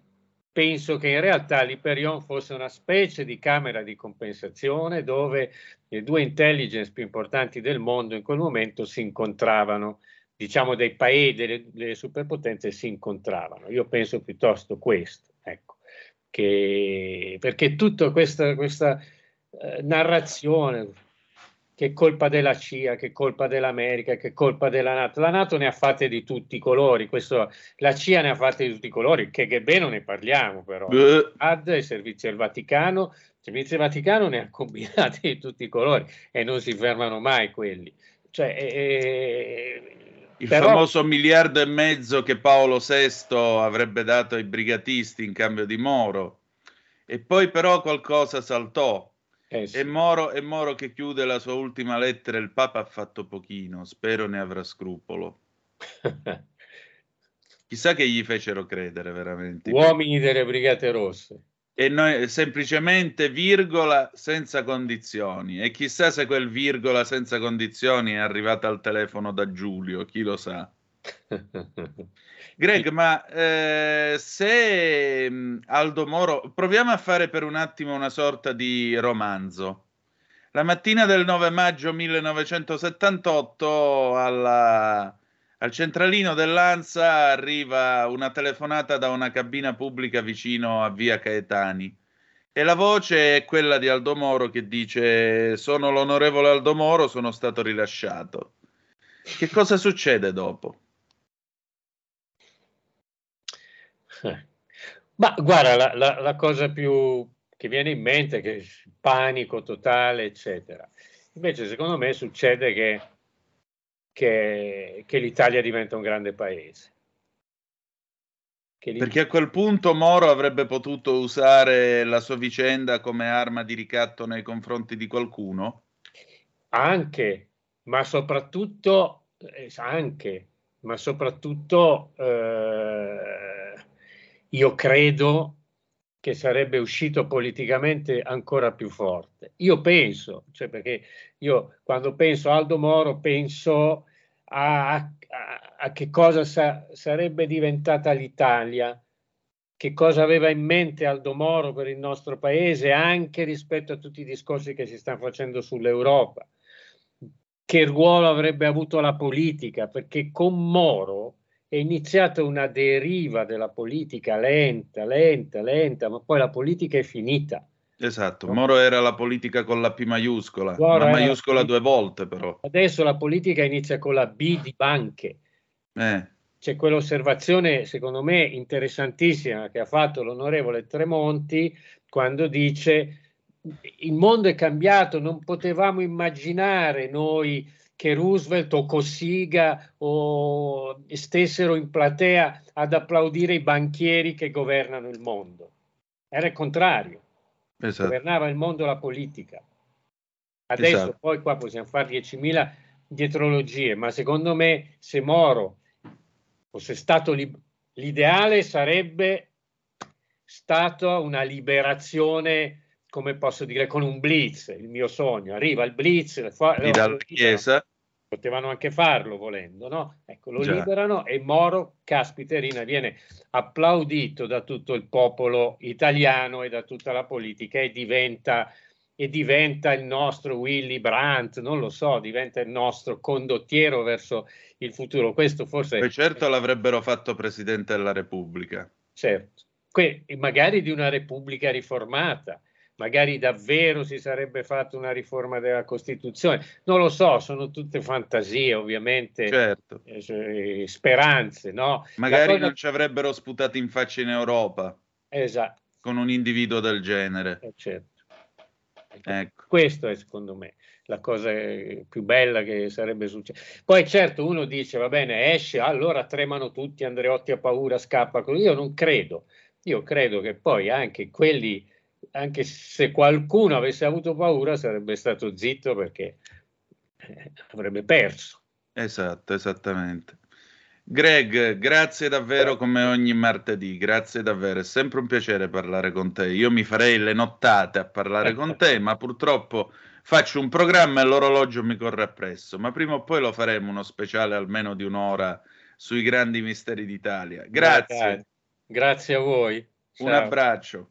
penso che in realtà l'Hyperion fosse una specie di camera di compensazione dove le due intelligence più importanti del mondo in quel momento si incontravano, diciamo dei paesi, delle, delle superpotenze si incontravano. Io penso piuttosto questo, ecco, che, perché tutta questa, questa eh, narrazione che colpa della CIA, che colpa dell'America, che colpa della Nato. La Nato ne ha fatte di tutti i colori, questo, la CIA ne ha fatte di tutti i colori, che KGB non ne parliamo però. AD, il servizio del Vaticano, il servizio del Vaticano ne ha combinati di tutti i colori e non si fermano mai quelli. Cioè, eh, il però... famoso miliardo e mezzo che Paolo VI avrebbe dato ai brigatisti in cambio di Moro. E poi però qualcosa saltò eh sì. e, Moro, e Moro che chiude la sua ultima lettera, il Papa ha fatto pochino, spero ne avrà scrupolo. Chissà che gli fecero credere veramente. Uomini delle Brigate Rosse. E noi semplicemente virgola senza condizioni. E chissà se quel virgola senza condizioni è arrivata al telefono da Giulio, chi lo sa. Greg, ma eh, se mm, Aldo Moro, proviamo a fare per un attimo una sorta di romanzo. La mattina del 9 maggio 1978 alla, al centralino dell'Ansa arriva una telefonata da una cabina pubblica vicino a via Caetani e la voce è quella di Aldo Moro che dice sono l'onorevole Aldo Moro, sono stato rilasciato. Che cosa succede dopo? Ma guarda, la, la, la, cosa più che viene in mente è che panico totale, eccetera. Invece, secondo me, succede che, che, che l'Italia diventa un grande paese. Perché a quel punto Moro avrebbe potuto usare la sua vicenda come arma di ricatto nei confronti di qualcuno? Anche, ma soprattutto, eh, anche, ma soprattutto eh, io credo che sarebbe uscito politicamente ancora più forte. Io penso, cioè perché io quando penso a Aldo Moro penso a, a, a che cosa sa, sarebbe diventata l'Italia, che cosa aveva in mente Aldo Moro per il nostro paese, anche rispetto a tutti i discorsi che si stanno facendo sull'Europa, che ruolo avrebbe avuto la politica, perché con Moro è iniziata una deriva della politica lenta, lenta, lenta, ma poi la politica è finita. Esatto, Moro era la politica con la P maiuscola, Moro la maiuscola la due volte però. Adesso la politica inizia con la B di banche. Eh. C'è quell'osservazione, secondo me, interessantissima che ha fatto l'onorevole Tremonti quando dice il mondo è cambiato, non potevamo immaginare noi che Roosevelt o Cossiga o stessero in platea ad applaudire i banchieri che governano il mondo. Era il contrario. Esatto. Governava il mondo la politica. Adesso esatto. poi qua possiamo fare 10.000 dietrologie, ma secondo me se Moro fosse stato li- l'ideale sarebbe stata una liberazione, come posso dire, con un blitz, il mio sogno. Arriva il blitz, fa- dalla Chiesa. Potevano anche farlo volendo, no? Ecco, lo Già. liberano e Moro, caspiterina, viene applaudito da tutto il popolo italiano e da tutta la politica e diventa e diventa il nostro Willy Brandt, non lo so, diventa il nostro condottiero verso il futuro. Questo forse... E certo l'avrebbero fatto Presidente della Repubblica. Certo, que- magari di una Repubblica riformata, magari davvero si sarebbe fatta una riforma della Costituzione. Non lo so, sono tutte fantasie, ovviamente, certo. eh, speranze, no? Magari cosa... non ci avrebbero sputato in faccia in Europa. Esatto. Con un individuo del genere. Eh, certo. Ecco. Questo è secondo me la cosa più bella che sarebbe successa. Poi certo uno dice va bene, esce, allora tremano tutti, Andreotti ha paura, scappa. Io non credo, io credo che poi anche quelli, anche se qualcuno avesse avuto paura sarebbe stato zitto perché eh, avrebbe perso. Esatto, esattamente. Greg, grazie davvero come ogni martedì, grazie davvero, è sempre un piacere parlare con te. Io mi farei le nottate a parlare con te, ma purtroppo faccio un programma e l'orologio mi corre appresso, ma prima o poi lo faremo uno speciale almeno di un'ora sui grandi misteri d'Italia. Grazie. Grazie a voi. Ciao. Un abbraccio.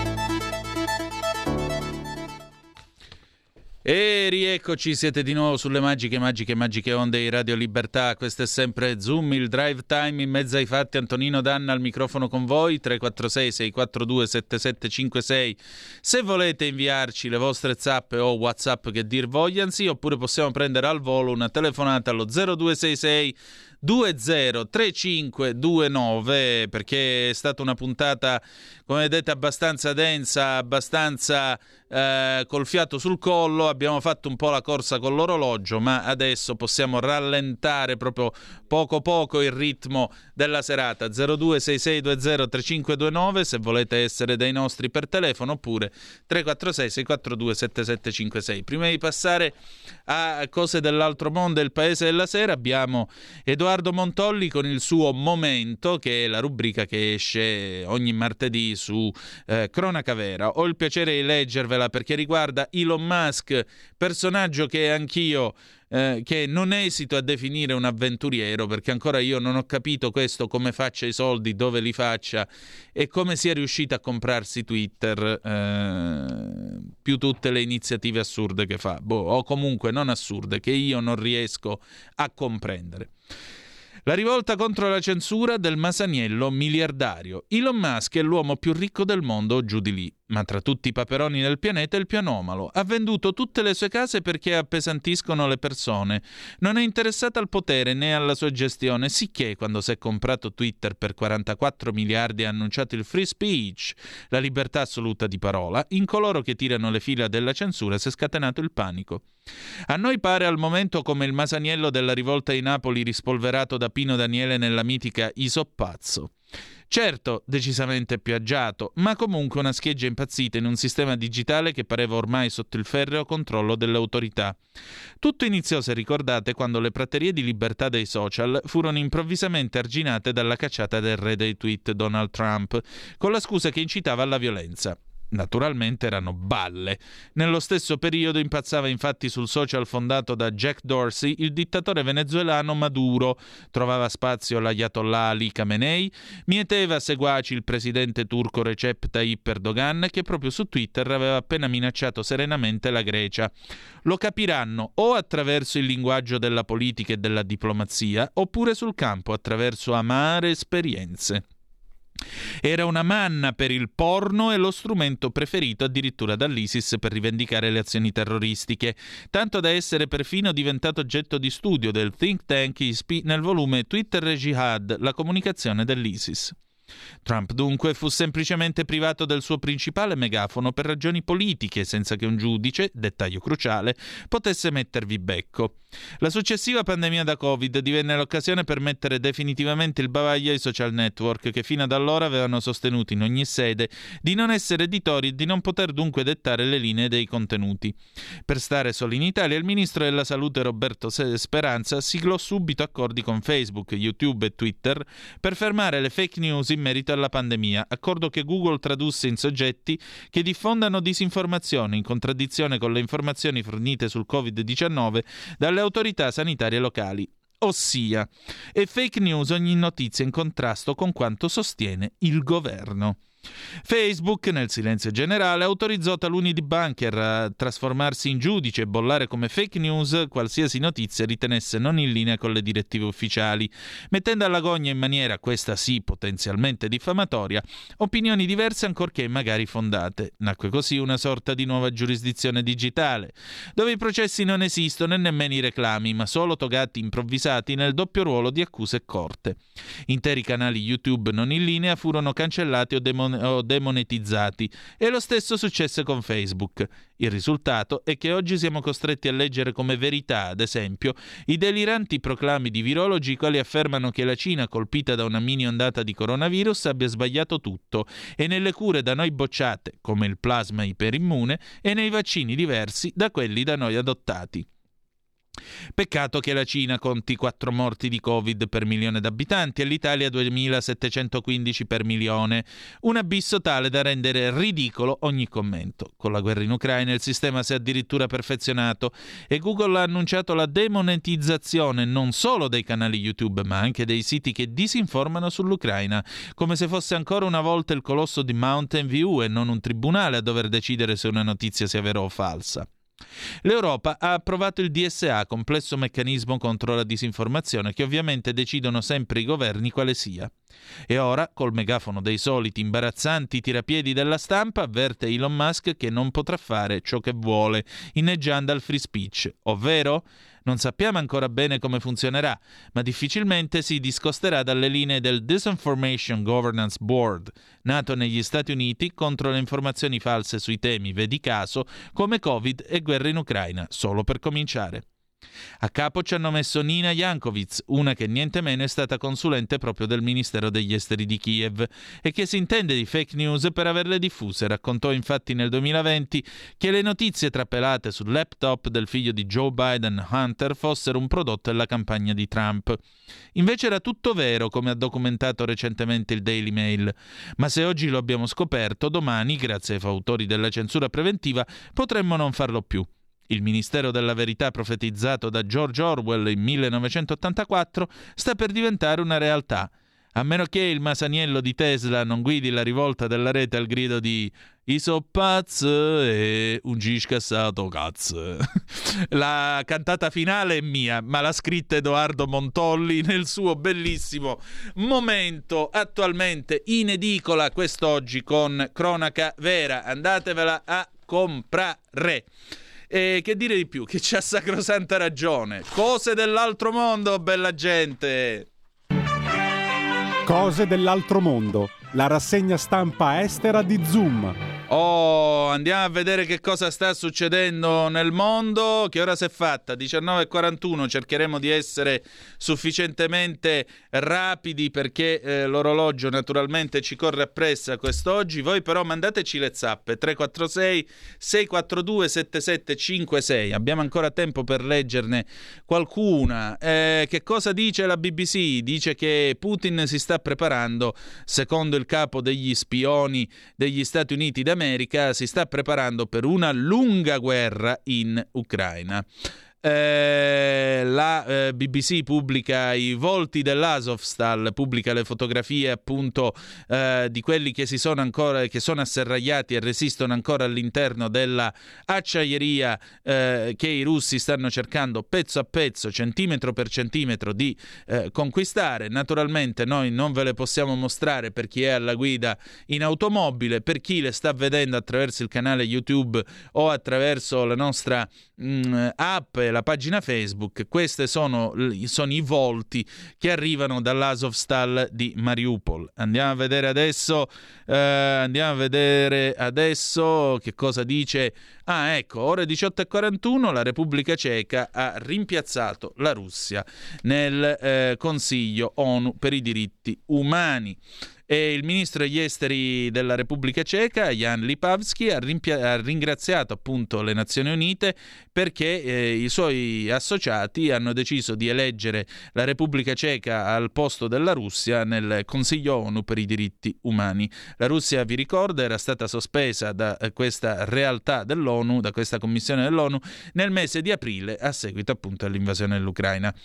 E rieccoci, siete di nuovo sulle magiche, magiche, magiche onde di Radio Libertà. Questo è sempre Zoom, il drive time in mezzo ai fatti. Antonino Danna al microfono con voi, 346-642-7756. Se volete inviarci le vostre zappe o whatsapp che dir vogliansi, oppure possiamo prendere al volo una telefonata allo 0266 203529 perché è stata una puntata come vedete abbastanza densa, abbastanza eh, col fiato sul collo, abbiamo fatto un po' la corsa con l'orologio, ma adesso possiamo rallentare proprio poco poco il ritmo della serata 0266203529 se volete essere dei nostri per telefono oppure 346 642 7756. Prima di passare a cose dell'altro mondo e il paese della sera abbiamo Edoardo Montolli con il suo Momento che è la rubrica che esce ogni martedì su eh, Cronaca Vera. Ho il piacere di leggervela perché riguarda Elon Musk, personaggio che anch'io eh, che non esito a definire un avventuriero perché ancora io non ho capito questo come faccia i soldi, dove li faccia e come sia riuscito a comprarsi Twitter eh, più tutte le iniziative assurde che fa, boh, o comunque non assurde, che io non riesco a comprendere. La rivolta contro la censura del Masaniello miliardario. Elon Musk è l'uomo più ricco del mondo giù di lì ma tra tutti i paperoni del pianeta il più anomalo. Ha venduto tutte le sue case perché appesantiscono le persone. Non è interessata al potere né alla sua gestione, sicché quando si è comprato Twitter per 44 miliardi ha annunciato il free speech, la libertà assoluta di parola, in coloro che tirano le fila della censura si è scatenato il panico. A noi pare al momento come il masaniello della rivolta di Napoli rispolverato da Pino Daniele nella mitica Isoppazzo. Certo, decisamente più agiato, ma comunque una scheggia impazzita in un sistema digitale che pareva ormai sotto il ferreo controllo delle autorità. Tutto iniziò, se ricordate, quando le praterie di libertà dei social furono improvvisamente arginate dalla cacciata del re dei tweet Donald Trump, con la scusa che incitava alla violenza. Naturalmente erano balle. Nello stesso periodo impazzava infatti sul social fondato da Jack Dorsey il dittatore venezuelano Maduro, trovava spazio l'ayatollah Ali Khamenei, mieteva seguaci il presidente turco Recep Tayyip Erdogan che proprio su Twitter aveva appena minacciato serenamente la Grecia. Lo capiranno o attraverso il linguaggio della politica e della diplomazia oppure sul campo attraverso amare esperienze. Era una manna per il porno e lo strumento preferito addirittura dall'ISIS per rivendicare le azioni terroristiche, tanto da essere perfino diventato oggetto di studio del think tank ISPI nel volume Twitter e Jihad, la comunicazione dell'ISIS. Trump dunque fu semplicemente privato del suo principale megafono per ragioni politiche, senza che un giudice, dettaglio cruciale, potesse mettervi becco. La successiva pandemia da Covid divenne l'occasione per mettere definitivamente il bavaglio ai social network che fino ad allora avevano sostenuto in ogni sede di non essere editori e di non poter dunque dettare le linee dei contenuti. Per stare solo in Italia, il ministro della Salute Roberto Speranza siglò subito accordi con Facebook, YouTube e Twitter per fermare le fake news in merito alla pandemia, accordo che Google tradusse in soggetti che diffondano disinformazione in contraddizione con le informazioni fornite sul Covid-19 dalle autorità sanitarie locali ossia è fake news ogni notizia in contrasto con quanto sostiene il governo. Facebook, nel silenzio generale, autorizzò taluni debunker a trasformarsi in giudice e bollare come fake news qualsiasi notizia ritenesse non in linea con le direttive ufficiali, mettendo all'agonia in maniera, questa sì, potenzialmente diffamatoria, opinioni diverse ancorché magari fondate. Nacque così una sorta di nuova giurisdizione digitale, dove i processi non esistono e nemmeno i reclami, ma solo togati improvvisati nel doppio ruolo di accuse e corte. Interi canali YouTube non in linea furono cancellati o demonetizzati o demonetizzati e lo stesso successe con Facebook. Il risultato è che oggi siamo costretti a leggere come verità, ad esempio, i deliranti proclami di virologi quali affermano che la Cina, colpita da una mini ondata di coronavirus, abbia sbagliato tutto e nelle cure da noi bocciate, come il plasma iperimmune, e nei vaccini diversi da quelli da noi adottati. Peccato che la Cina conti 4 morti di Covid per milione d'abitanti e l'Italia 2715 per milione, un abisso tale da rendere ridicolo ogni commento. Con la guerra in Ucraina il sistema si è addirittura perfezionato e Google ha annunciato la demonetizzazione non solo dei canali YouTube ma anche dei siti che disinformano sull'Ucraina, come se fosse ancora una volta il colosso di Mountain View e non un tribunale a dover decidere se una notizia sia vera o falsa. L'Europa ha approvato il DSA, complesso meccanismo contro la disinformazione, che ovviamente decidono sempre i governi quale sia. E ora, col megafono dei soliti imbarazzanti tirapiedi della stampa, avverte Elon Musk che non potrà fare ciò che vuole, inneggiando al free speech, ovvero non sappiamo ancora bene come funzionerà, ma difficilmente si discosterà dalle linee del Disinformation Governance Board, nato negli Stati Uniti contro le informazioni false sui temi, vedi caso, come Covid e guerra in Ucraina, solo per cominciare. A capo ci hanno messo Nina Jankovic, una che niente meno è stata consulente proprio del Ministero degli Esteri di Kiev e che si intende di fake news per averle diffuse. Raccontò infatti nel 2020 che le notizie trapelate sul laptop del figlio di Joe Biden, Hunter, fossero un prodotto della campagna di Trump. Invece era tutto vero, come ha documentato recentemente il Daily Mail. Ma se oggi lo abbiamo scoperto, domani, grazie ai fautori della censura preventiva, potremmo non farlo più. Il Ministero della Verità profetizzato da George Orwell in 1984 sta per diventare una realtà, a meno che il masaniello di Tesla non guidi la rivolta della rete al grido di I so pazz e un giscassato cazzo. La cantata finale è mia, ma l'ha scritta Edoardo Montolli nel suo bellissimo momento attualmente in edicola quest'oggi con Cronaca Vera. Andatevela a comprare. E che dire di più? Che c'ha sacrosanta ragione. Cose dell'altro mondo, bella gente. Cose dell'altro mondo. La rassegna stampa estera di Zoom Oh, andiamo a vedere che cosa sta succedendo nel mondo. Che ora si è fatta? 19.41. Cercheremo di essere sufficientemente rapidi perché eh, l'orologio naturalmente ci corre appresso quest'oggi. Voi però mandateci le zappe 346 642 7756. Abbiamo ancora tempo per leggerne qualcuna. Eh, che cosa dice la BBC? Dice che Putin si sta preparando, secondo il capo degli spioni degli Stati Uniti d'America l'America si sta preparando per una lunga guerra in Ucraina. Eh, la eh, BBC pubblica i volti dell'Azovstal, pubblica le fotografie appunto eh, di quelli che si sono ancora che sono asserragliati e resistono ancora all'interno della acciaieria eh, che i russi stanno cercando pezzo a pezzo, centimetro per centimetro di eh, conquistare. Naturalmente noi non ve le possiamo mostrare per chi è alla guida in automobile, per chi le sta vedendo attraverso il canale YouTube o attraverso la nostra mh, mm, app la pagina Facebook, questi sono, sono, i volti che arrivano dall'Azovstal di Mariupol. Andiamo a vedere adesso, eh, andiamo a vedere adesso che cosa dice. Ah, ecco, ore 18.41 la Repubblica Ceca ha rimpiazzato la Russia nel eh, Consiglio ONU per i diritti umani. E il ministro degli esteri della Repubblica Ceca, Jan Lipavsky, ha, rimpia- ha ringraziato appunto le Nazioni Unite perché eh, i suoi associati hanno deciso di eleggere la Repubblica Ceca al posto della Russia nel Consiglio ONU per i diritti umani. La Russia, vi ricordo, era stata sospesa da eh, questa realtà dell'ONU, da questa commissione dell'ONU, nel mese di aprile a seguito appunto all'invasione dell'Ucraina.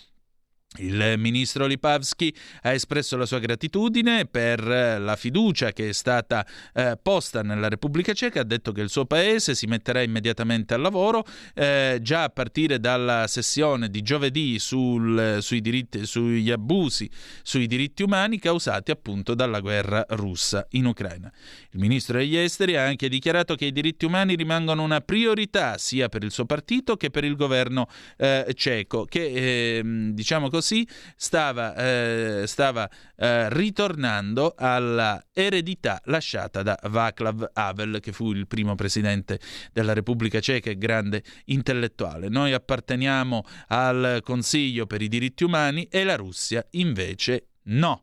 Il ministro Lipavsky ha espresso la sua gratitudine per eh, la fiducia che è stata eh, posta nella Repubblica Ceca, ha detto che il suo paese si metterà immediatamente al lavoro eh, già a partire dalla sessione di giovedì sul, sui diritti, sugli abusi sui diritti umani causati appunto dalla guerra russa in Ucraina. Il ministro degli esteri ha anche dichiarato che i diritti umani rimangono una priorità sia per il suo partito che per il governo eh, ceco che ehm, diciamo così così stava, eh, stava eh, ritornando alla eredità lasciata da Václav Havel, che fu il primo presidente della Repubblica Ceca e grande intellettuale. Noi apparteniamo al Consiglio per i diritti umani e la Russia invece no.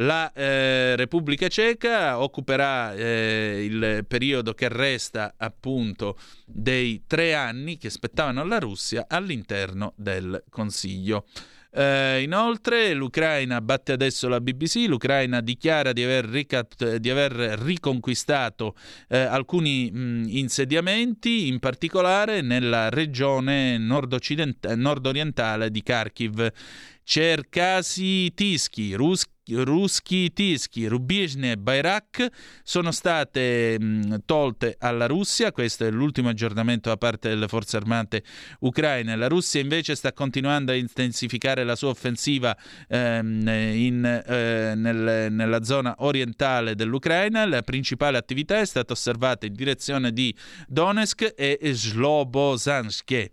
La eh, Repubblica Ceca occuperà eh, il periodo che resta appunto dei tre anni che spettavano alla Russia all'interno del Consiglio. Eh, inoltre l'Ucraina batte adesso la BBC, l'Ucraina dichiara di aver, ricat- di aver riconquistato eh, alcuni mh, insediamenti, in particolare nella regione nord-orientale di Kharkiv. Cercasi Tischi, Rus- Ruski Tischi, Rubizhne e Bayrak sono state mh, tolte alla Russia, questo è l'ultimo aggiornamento da parte delle forze armate ucraine. La Russia invece sta continuando a intensificare la sua offensiva ehm, in, eh, nel, nella zona orientale dell'Ucraina. La principale attività è stata osservata in direzione di Donetsk e Slobozansk.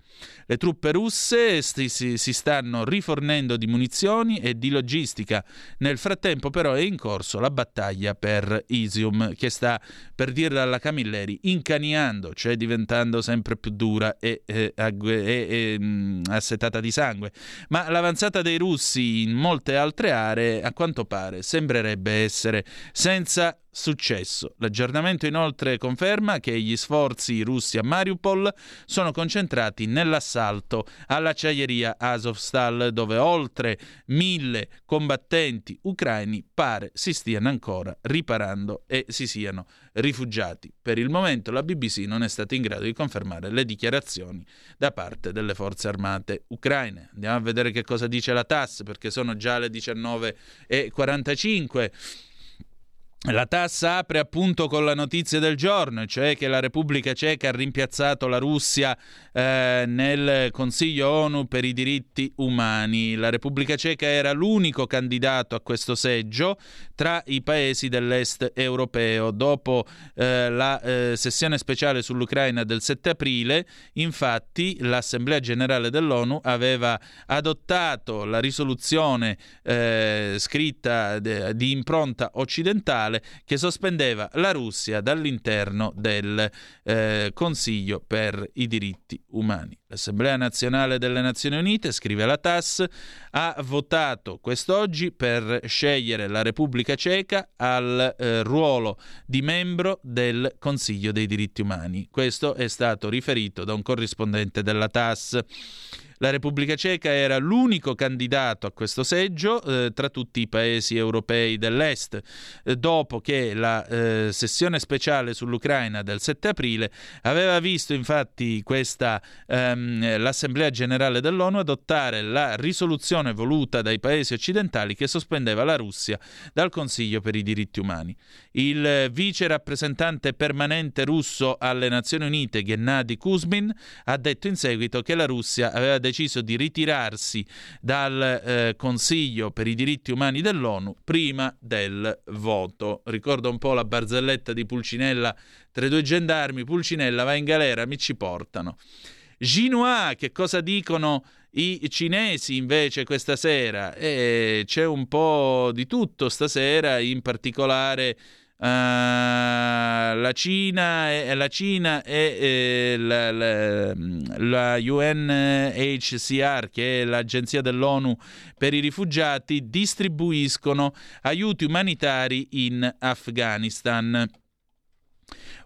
Le truppe russe si, si, si stanno rifornendo di munizioni e di logistica. Nel frattempo però è in corso la battaglia per Isium che sta, per dirla alla Camilleri, incaniando, cioè diventando sempre più dura e, e, e, e mm, assetata di sangue. Ma l'avanzata dei russi in molte altre aree, a quanto pare, sembrerebbe essere senza successo. L'aggiornamento inoltre conferma che gli sforzi russi a Mariupol sono concentrati nell'assalto all'acciaieria Azovstal dove oltre mille combattenti ucraini pare si stiano ancora riparando e si siano rifugiati. Per il momento la BBC non è stata in grado di confermare le dichiarazioni da parte delle forze armate ucraine. Andiamo a vedere che cosa dice la TAS perché sono già le 19.45. La tassa apre appunto con la notizia del giorno, cioè che la Repubblica Ceca ha rimpiazzato la Russia eh, nel Consiglio ONU per i diritti umani. La Repubblica Ceca era l'unico candidato a questo seggio tra i paesi dell'est europeo. Dopo eh, la eh, sessione speciale sull'Ucraina del 7 aprile, infatti, l'Assemblea generale dell'ONU aveva adottato la risoluzione eh, scritta de- di impronta occidentale generale che sospendeva la Russia dall'interno del eh, Consiglio per i diritti umani. L'Assemblea nazionale delle Nazioni Unite, scrive la TAS, ha votato quest'oggi per scegliere la Repubblica Ceca al eh, ruolo di membro del Consiglio dei diritti umani. Questo è stato riferito da un corrispondente della TAS. La Repubblica Ceca era l'unico candidato a questo seggio eh, tra tutti i paesi europei dell'Est, eh, dopo che la eh, sessione speciale sull'Ucraina del 7 aprile aveva visto infatti questa, ehm, l'Assemblea generale dell'ONU adottare la risoluzione voluta dai paesi occidentali che sospendeva la Russia dal Consiglio per i diritti umani. Il vice rappresentante permanente russo alle Nazioni Unite, Gennady Kuzmin, ha detto in seguito che la Russia aveva deciso di ritirarsi dal eh, Consiglio per i diritti umani dell'ONU prima del voto. Ricordo un po' la barzelletta di Pulcinella tra i due gendarmi, Pulcinella va in galera, mi ci portano. Ginua, che cosa dicono i cinesi invece questa sera? Eh, c'è un po' di tutto stasera, in particolare Uh, la Cina e, la Cina e, la, la, la, UNHCR, che è l'agenzia dell'ONU per i rifugiati, distribuiscono aiuti umanitari in Afghanistan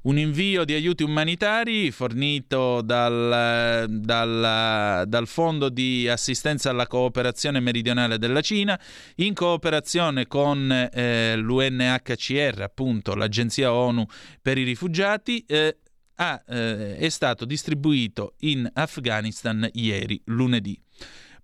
un invio di aiuti umanitari fornito dal, dal, dal, Fondo di assistenza alla cooperazione meridionale della Cina in cooperazione con eh, l'UNHCR, appunto l'agenzia ONU per i rifugiati. Eh, ha, eh, è stato distribuito in Afghanistan ieri, lunedì.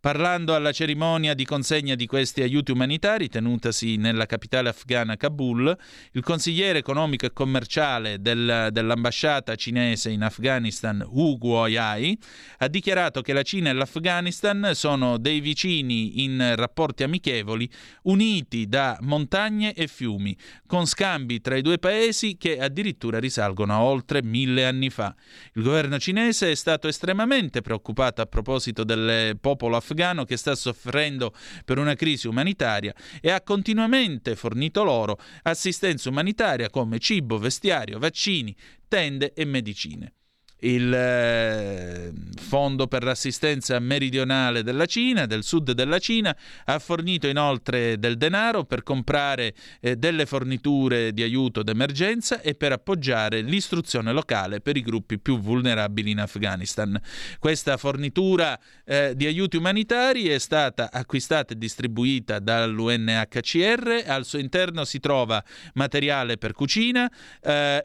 Parlando alla cerimonia di consegna di questi aiuti umanitari tenutasi nella capitale afghana Kabul, il consigliere economico e commerciale del, dell'ambasciata cinese in Afghanistan, Hu Guoyai, ha dichiarato che la Cina e l'Afghanistan sono dei vicini in rapporti amichevoli uniti da montagne e fiumi, con scambi tra i due paesi che addirittura risalgono a oltre mille anni fa. Il governo cinese è stato estremamente preoccupato a proposito del popolo afghano afghano che sta soffrendo per una crisi umanitaria e ha continuamente fornito loro assistenza umanitaria come cibo, vestiario, vaccini, tende e medicine il eh, Fondo per l'assistenza meridionale della Cina, del sud della Cina, ha fornito inoltre del denaro per comprare eh, delle forniture di aiuto d'emergenza e per appoggiare l'istruzione locale per i gruppi più vulnerabili in Afghanistan. Questa fornitura eh, di aiuti umanitari è stata acquistata e distribuita dall'UNHCR, al suo interno si trova materiale per cucina, eh,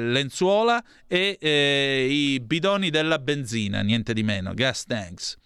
lenzuola e eh, i bidoni della benzina, niente di meno, gas tanks.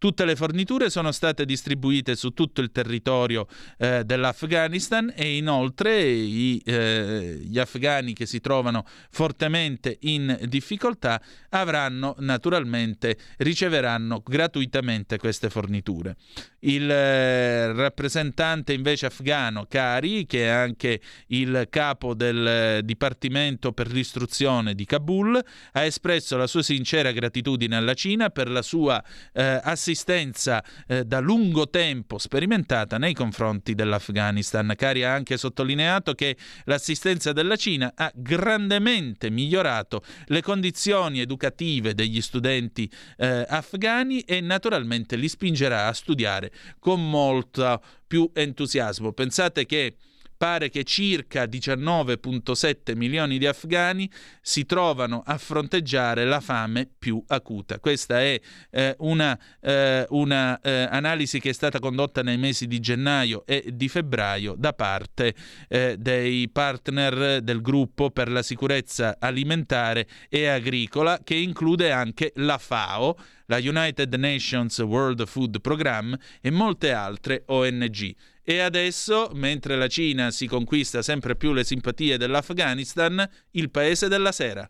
Tutte le forniture sono state distribuite su tutto il territorio eh, dell'Afghanistan e inoltre i, eh, gli afghani che si trovano fortemente in difficoltà avranno naturalmente riceveranno gratuitamente queste forniture. Il eh, rappresentante invece afghano Kari, che è anche il capo del Dipartimento per l'istruzione di Kabul, ha espresso la sua sincera gratitudine alla Cina per la sua eh, assistenza assistenza eh, da lungo tempo sperimentata nei confronti dell'Afghanistan. Cari ha anche sottolineato che l'assistenza della Cina ha grandemente migliorato le condizioni educative degli studenti eh, afghani e naturalmente li spingerà a studiare con molto più entusiasmo. Pensate che pare che circa 19,7 milioni di afghani si trovano a fronteggiare la fame più acuta. Questa è eh, una, eh, eh, che è stata condotta nei mesi di gennaio e di febbraio da parte eh, dei partner del gruppo per la sicurezza alimentare e agricola che include anche la FAO, la United Nations World Food Programme e molte altre ONG. E adesso, mentre la Cina si conquista sempre più le simpatie dell'Afghanistan, il paese della sera.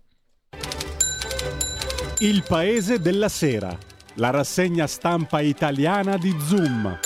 Il paese della sera, la rassegna stampa italiana di Zoom.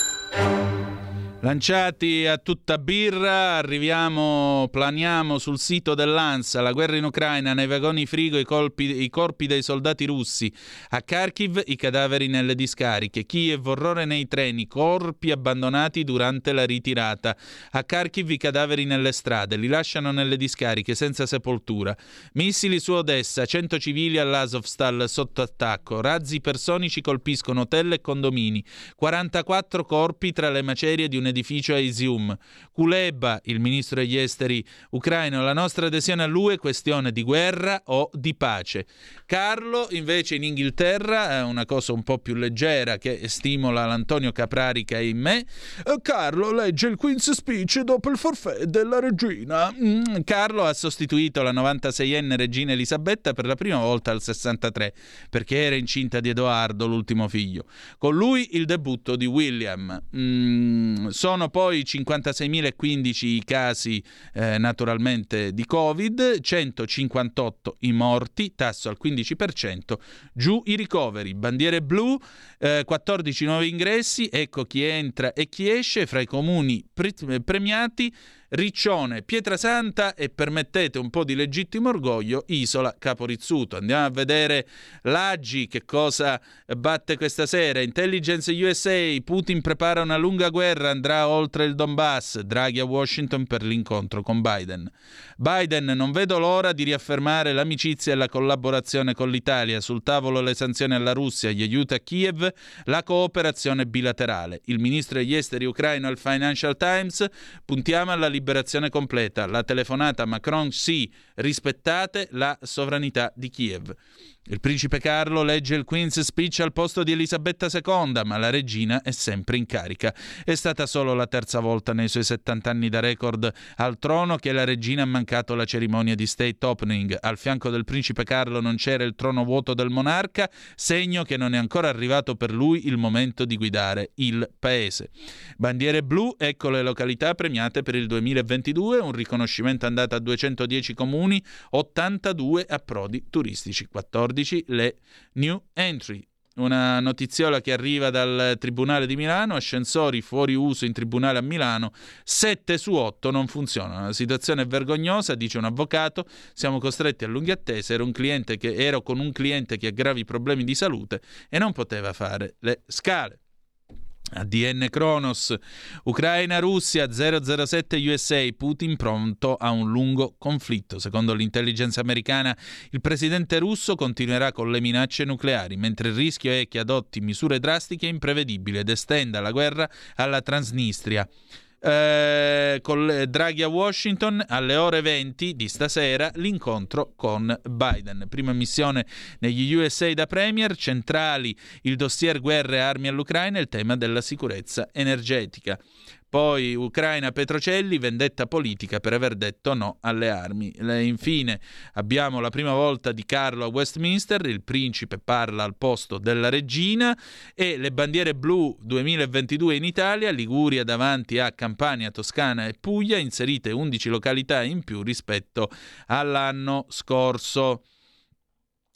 Lanciati a tutta birra, arriviamo, planiamo sul sito dell'ANSA, la guerra in Ucraina, nei vagoni frigo i, colpi, i corpi dei soldati russi, a Kharkiv i cadaveri nelle discariche, Kiev orrore nei treni, corpi abbandonati durante la ritirata, a Kharkiv i cadaveri nelle strade, li lasciano nelle discariche senza sepoltura, missili su Odessa, 100 civili all'Azovstal sotto attacco, razzi personici colpiscono hotel e condomini, 44 corpi tra le macerie di un edificio a Isium. Kuleba, il ministro degli esteri ucraino, la nostra adesione all'UE è questione di guerra o di pace. Carlo, invece, in Inghilterra, è una cosa un po' più leggera che stimola l'Antonio Caprarica in me. Eh, Carlo legge il Queen's Speech dopo il forfè della regina. Mm, Carlo ha sostituito la 96enne regina Elisabetta per la prima volta al 63, perché era incinta di Edoardo, l'ultimo figlio. Con lui il debutto di William. Mm, sono poi 56.015 i casi eh, naturalmente di Covid, 158 i morti, tasso al 15%, giù i ricoveri, bandiere blu, eh, 14 nuovi ingressi, ecco chi entra e chi esce fra i comuni pre- premiati Riccione, Pietrasanta e permettete un po' di legittimo orgoglio, Isola Caporizzuto. Andiamo a vedere l'Aggi che cosa batte questa sera. Intelligence USA, Putin prepara una lunga guerra, andrà oltre il Donbass, Draghi a Washington per l'incontro con Biden. Biden, non vedo l'ora di riaffermare l'amicizia e la collaborazione con l'Italia, sul tavolo le sanzioni alla Russia, gli aiuti a Kiev, la cooperazione bilaterale. Il ministro degli esteri ucraino al Financial Times, puntiamo alla liberazione completa. La telefonata Macron sì, rispettate la sovranità di Kiev. Il principe Carlo legge il Queen's Speech al posto di Elisabetta II, ma la regina è sempre in carica. È stata solo la terza volta nei suoi 70 anni da record al trono che la regina ha mancato la cerimonia di state opening. Al fianco del principe Carlo non c'era il trono vuoto del monarca, segno che non è ancora arrivato per lui il momento di guidare il paese. Bandiere blu, ecco le località premiate per il 2022, un riconoscimento andato a 210 comuni, 82 approdi turistici, 14 14 le new entry. Una notiziola che arriva dal Tribunale di Milano, ascensori fuori uso in Tribunale a Milano, 7 su 8 non funzionano. La situazione è vergognosa, dice un avvocato, siamo costretti a lunghe attese, ero, che, ero con un cliente che ha gravi problemi di salute e non poteva fare le scale. ADN Kronos, Ucraina-Russia 007 USA, Putin pronto a un lungo conflitto. Secondo l'intelligence americana, il presidente russo continuerà con le minacce nucleari, mentre il rischio è che adotti misure drastiche e imprevedibili ed estenda la guerra alla Transnistria eh, con Draghi a Washington alle ore 20 di stasera l'incontro con Biden. Prima missione negli USA da Premier, centrali il dossier guerre e armi all'Ucraina e il tema della sicurezza energetica. Poi Ucraina Petrocelli, vendetta politica per aver detto no alle armi. E infine abbiamo la prima volta di Carlo a Westminster, il principe parla al posto della regina e le bandiere blu 2022 in Italia, Liguria davanti a Campania, Toscana e Puglia, inserite 11 località in più rispetto all'anno scorso.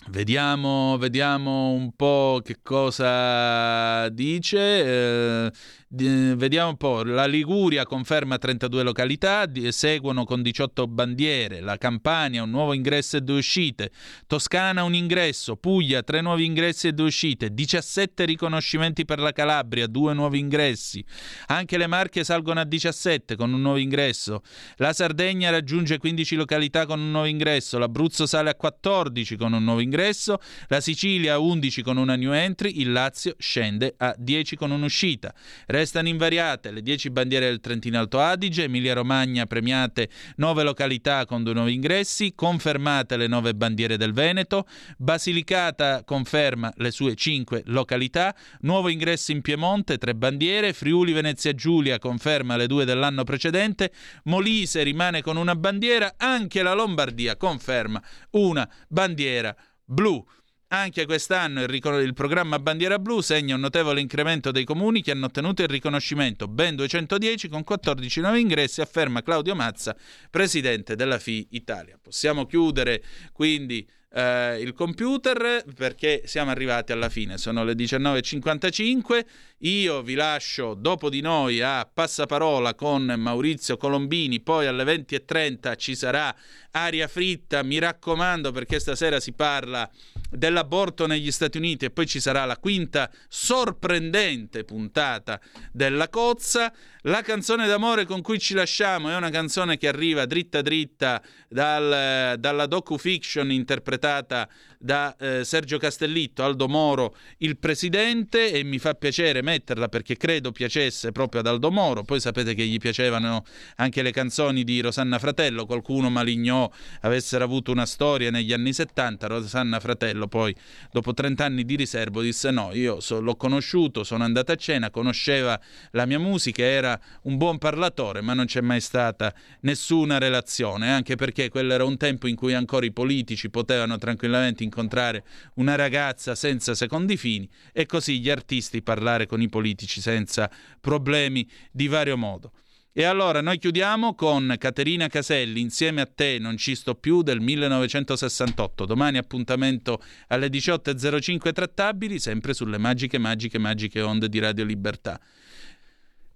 Vediamo, vediamo, un po' che cosa dice. Eh, vediamo un po'. La Liguria conferma 32 località, seguono con 18 bandiere. La Campania un nuovo ingresso e due uscite. Toscana un ingresso. Puglia tre nuovi ingressi e due uscite. 17 riconoscimenti per la Calabria, due nuovi ingressi. Anche le Marche salgono a 17 con un nuovo ingresso. La Sardegna raggiunge 15 località con un nuovo ingresso. L'Abruzzo sale a 14 con un nuovo ingresso ingresso, la Sicilia a 11 con una new entry, il Lazio scende a 10 con un'uscita. Restano invariate le 10 bandiere del Trentino Alto Adige, Emilia Romagna premiate 9 località con due nuovi ingressi, confermate le 9 bandiere del Veneto, Basilicata conferma le sue 5 località, nuovo ingresso in Piemonte, 3 bandiere, Friuli Venezia Giulia conferma le due dell'anno precedente, Molise rimane con una bandiera, anche la Lombardia conferma una bandiera blu. Anche quest'anno il, ricon- il, programma Bandiera Blu segna un notevole incremento dei comuni che hanno ottenuto il riconoscimento, ben 210 con 14 nuovi ingressi, afferma Claudio Mazza, presidente della FI Italia. Possiamo chiudere quindi eh, il computer perché siamo arrivati alla fine, sono le 19.55, io vi lascio dopo di noi a passaparola con Maurizio Colombini, poi alle 20.30 ci sarà aria fritta, mi raccomando perché stasera si parla dell'aborto negli Stati Uniti e poi ci sarà la quinta sorprendente puntata della cozza. La canzone d'amore con cui ci lasciamo è una canzone che arriva dritta dritta dal, dalla docu-fiction interpretata da eh, Sergio Castellitto, Aldo Moro, il presidente, e mi fa piacere metterla perché credo piacesse proprio ad Aldo Moro. Poi sapete che gli piacevano anche le canzoni di Rosanna Fratello, qualcuno malignò avessero avuto una storia negli anni 70, Rosanna Fratello poi dopo 30 anni di riservo disse no, io so, l'ho conosciuto, sono andata a cena, conosceva la mia musica, era un buon parlatore, ma non c'è mai stata nessuna relazione, anche perché quello era un tempo in cui ancora i politici potevano tranquillamente incontrare una ragazza senza secondi fini e così gli artisti parlare con i politici senza problemi di vario modo. E allora noi chiudiamo con Caterina Caselli, insieme a te non ci sto più del 1968. Domani appuntamento alle 18.05 trattabili, sempre sulle magiche, magiche, magiche onde di Radio Libertà.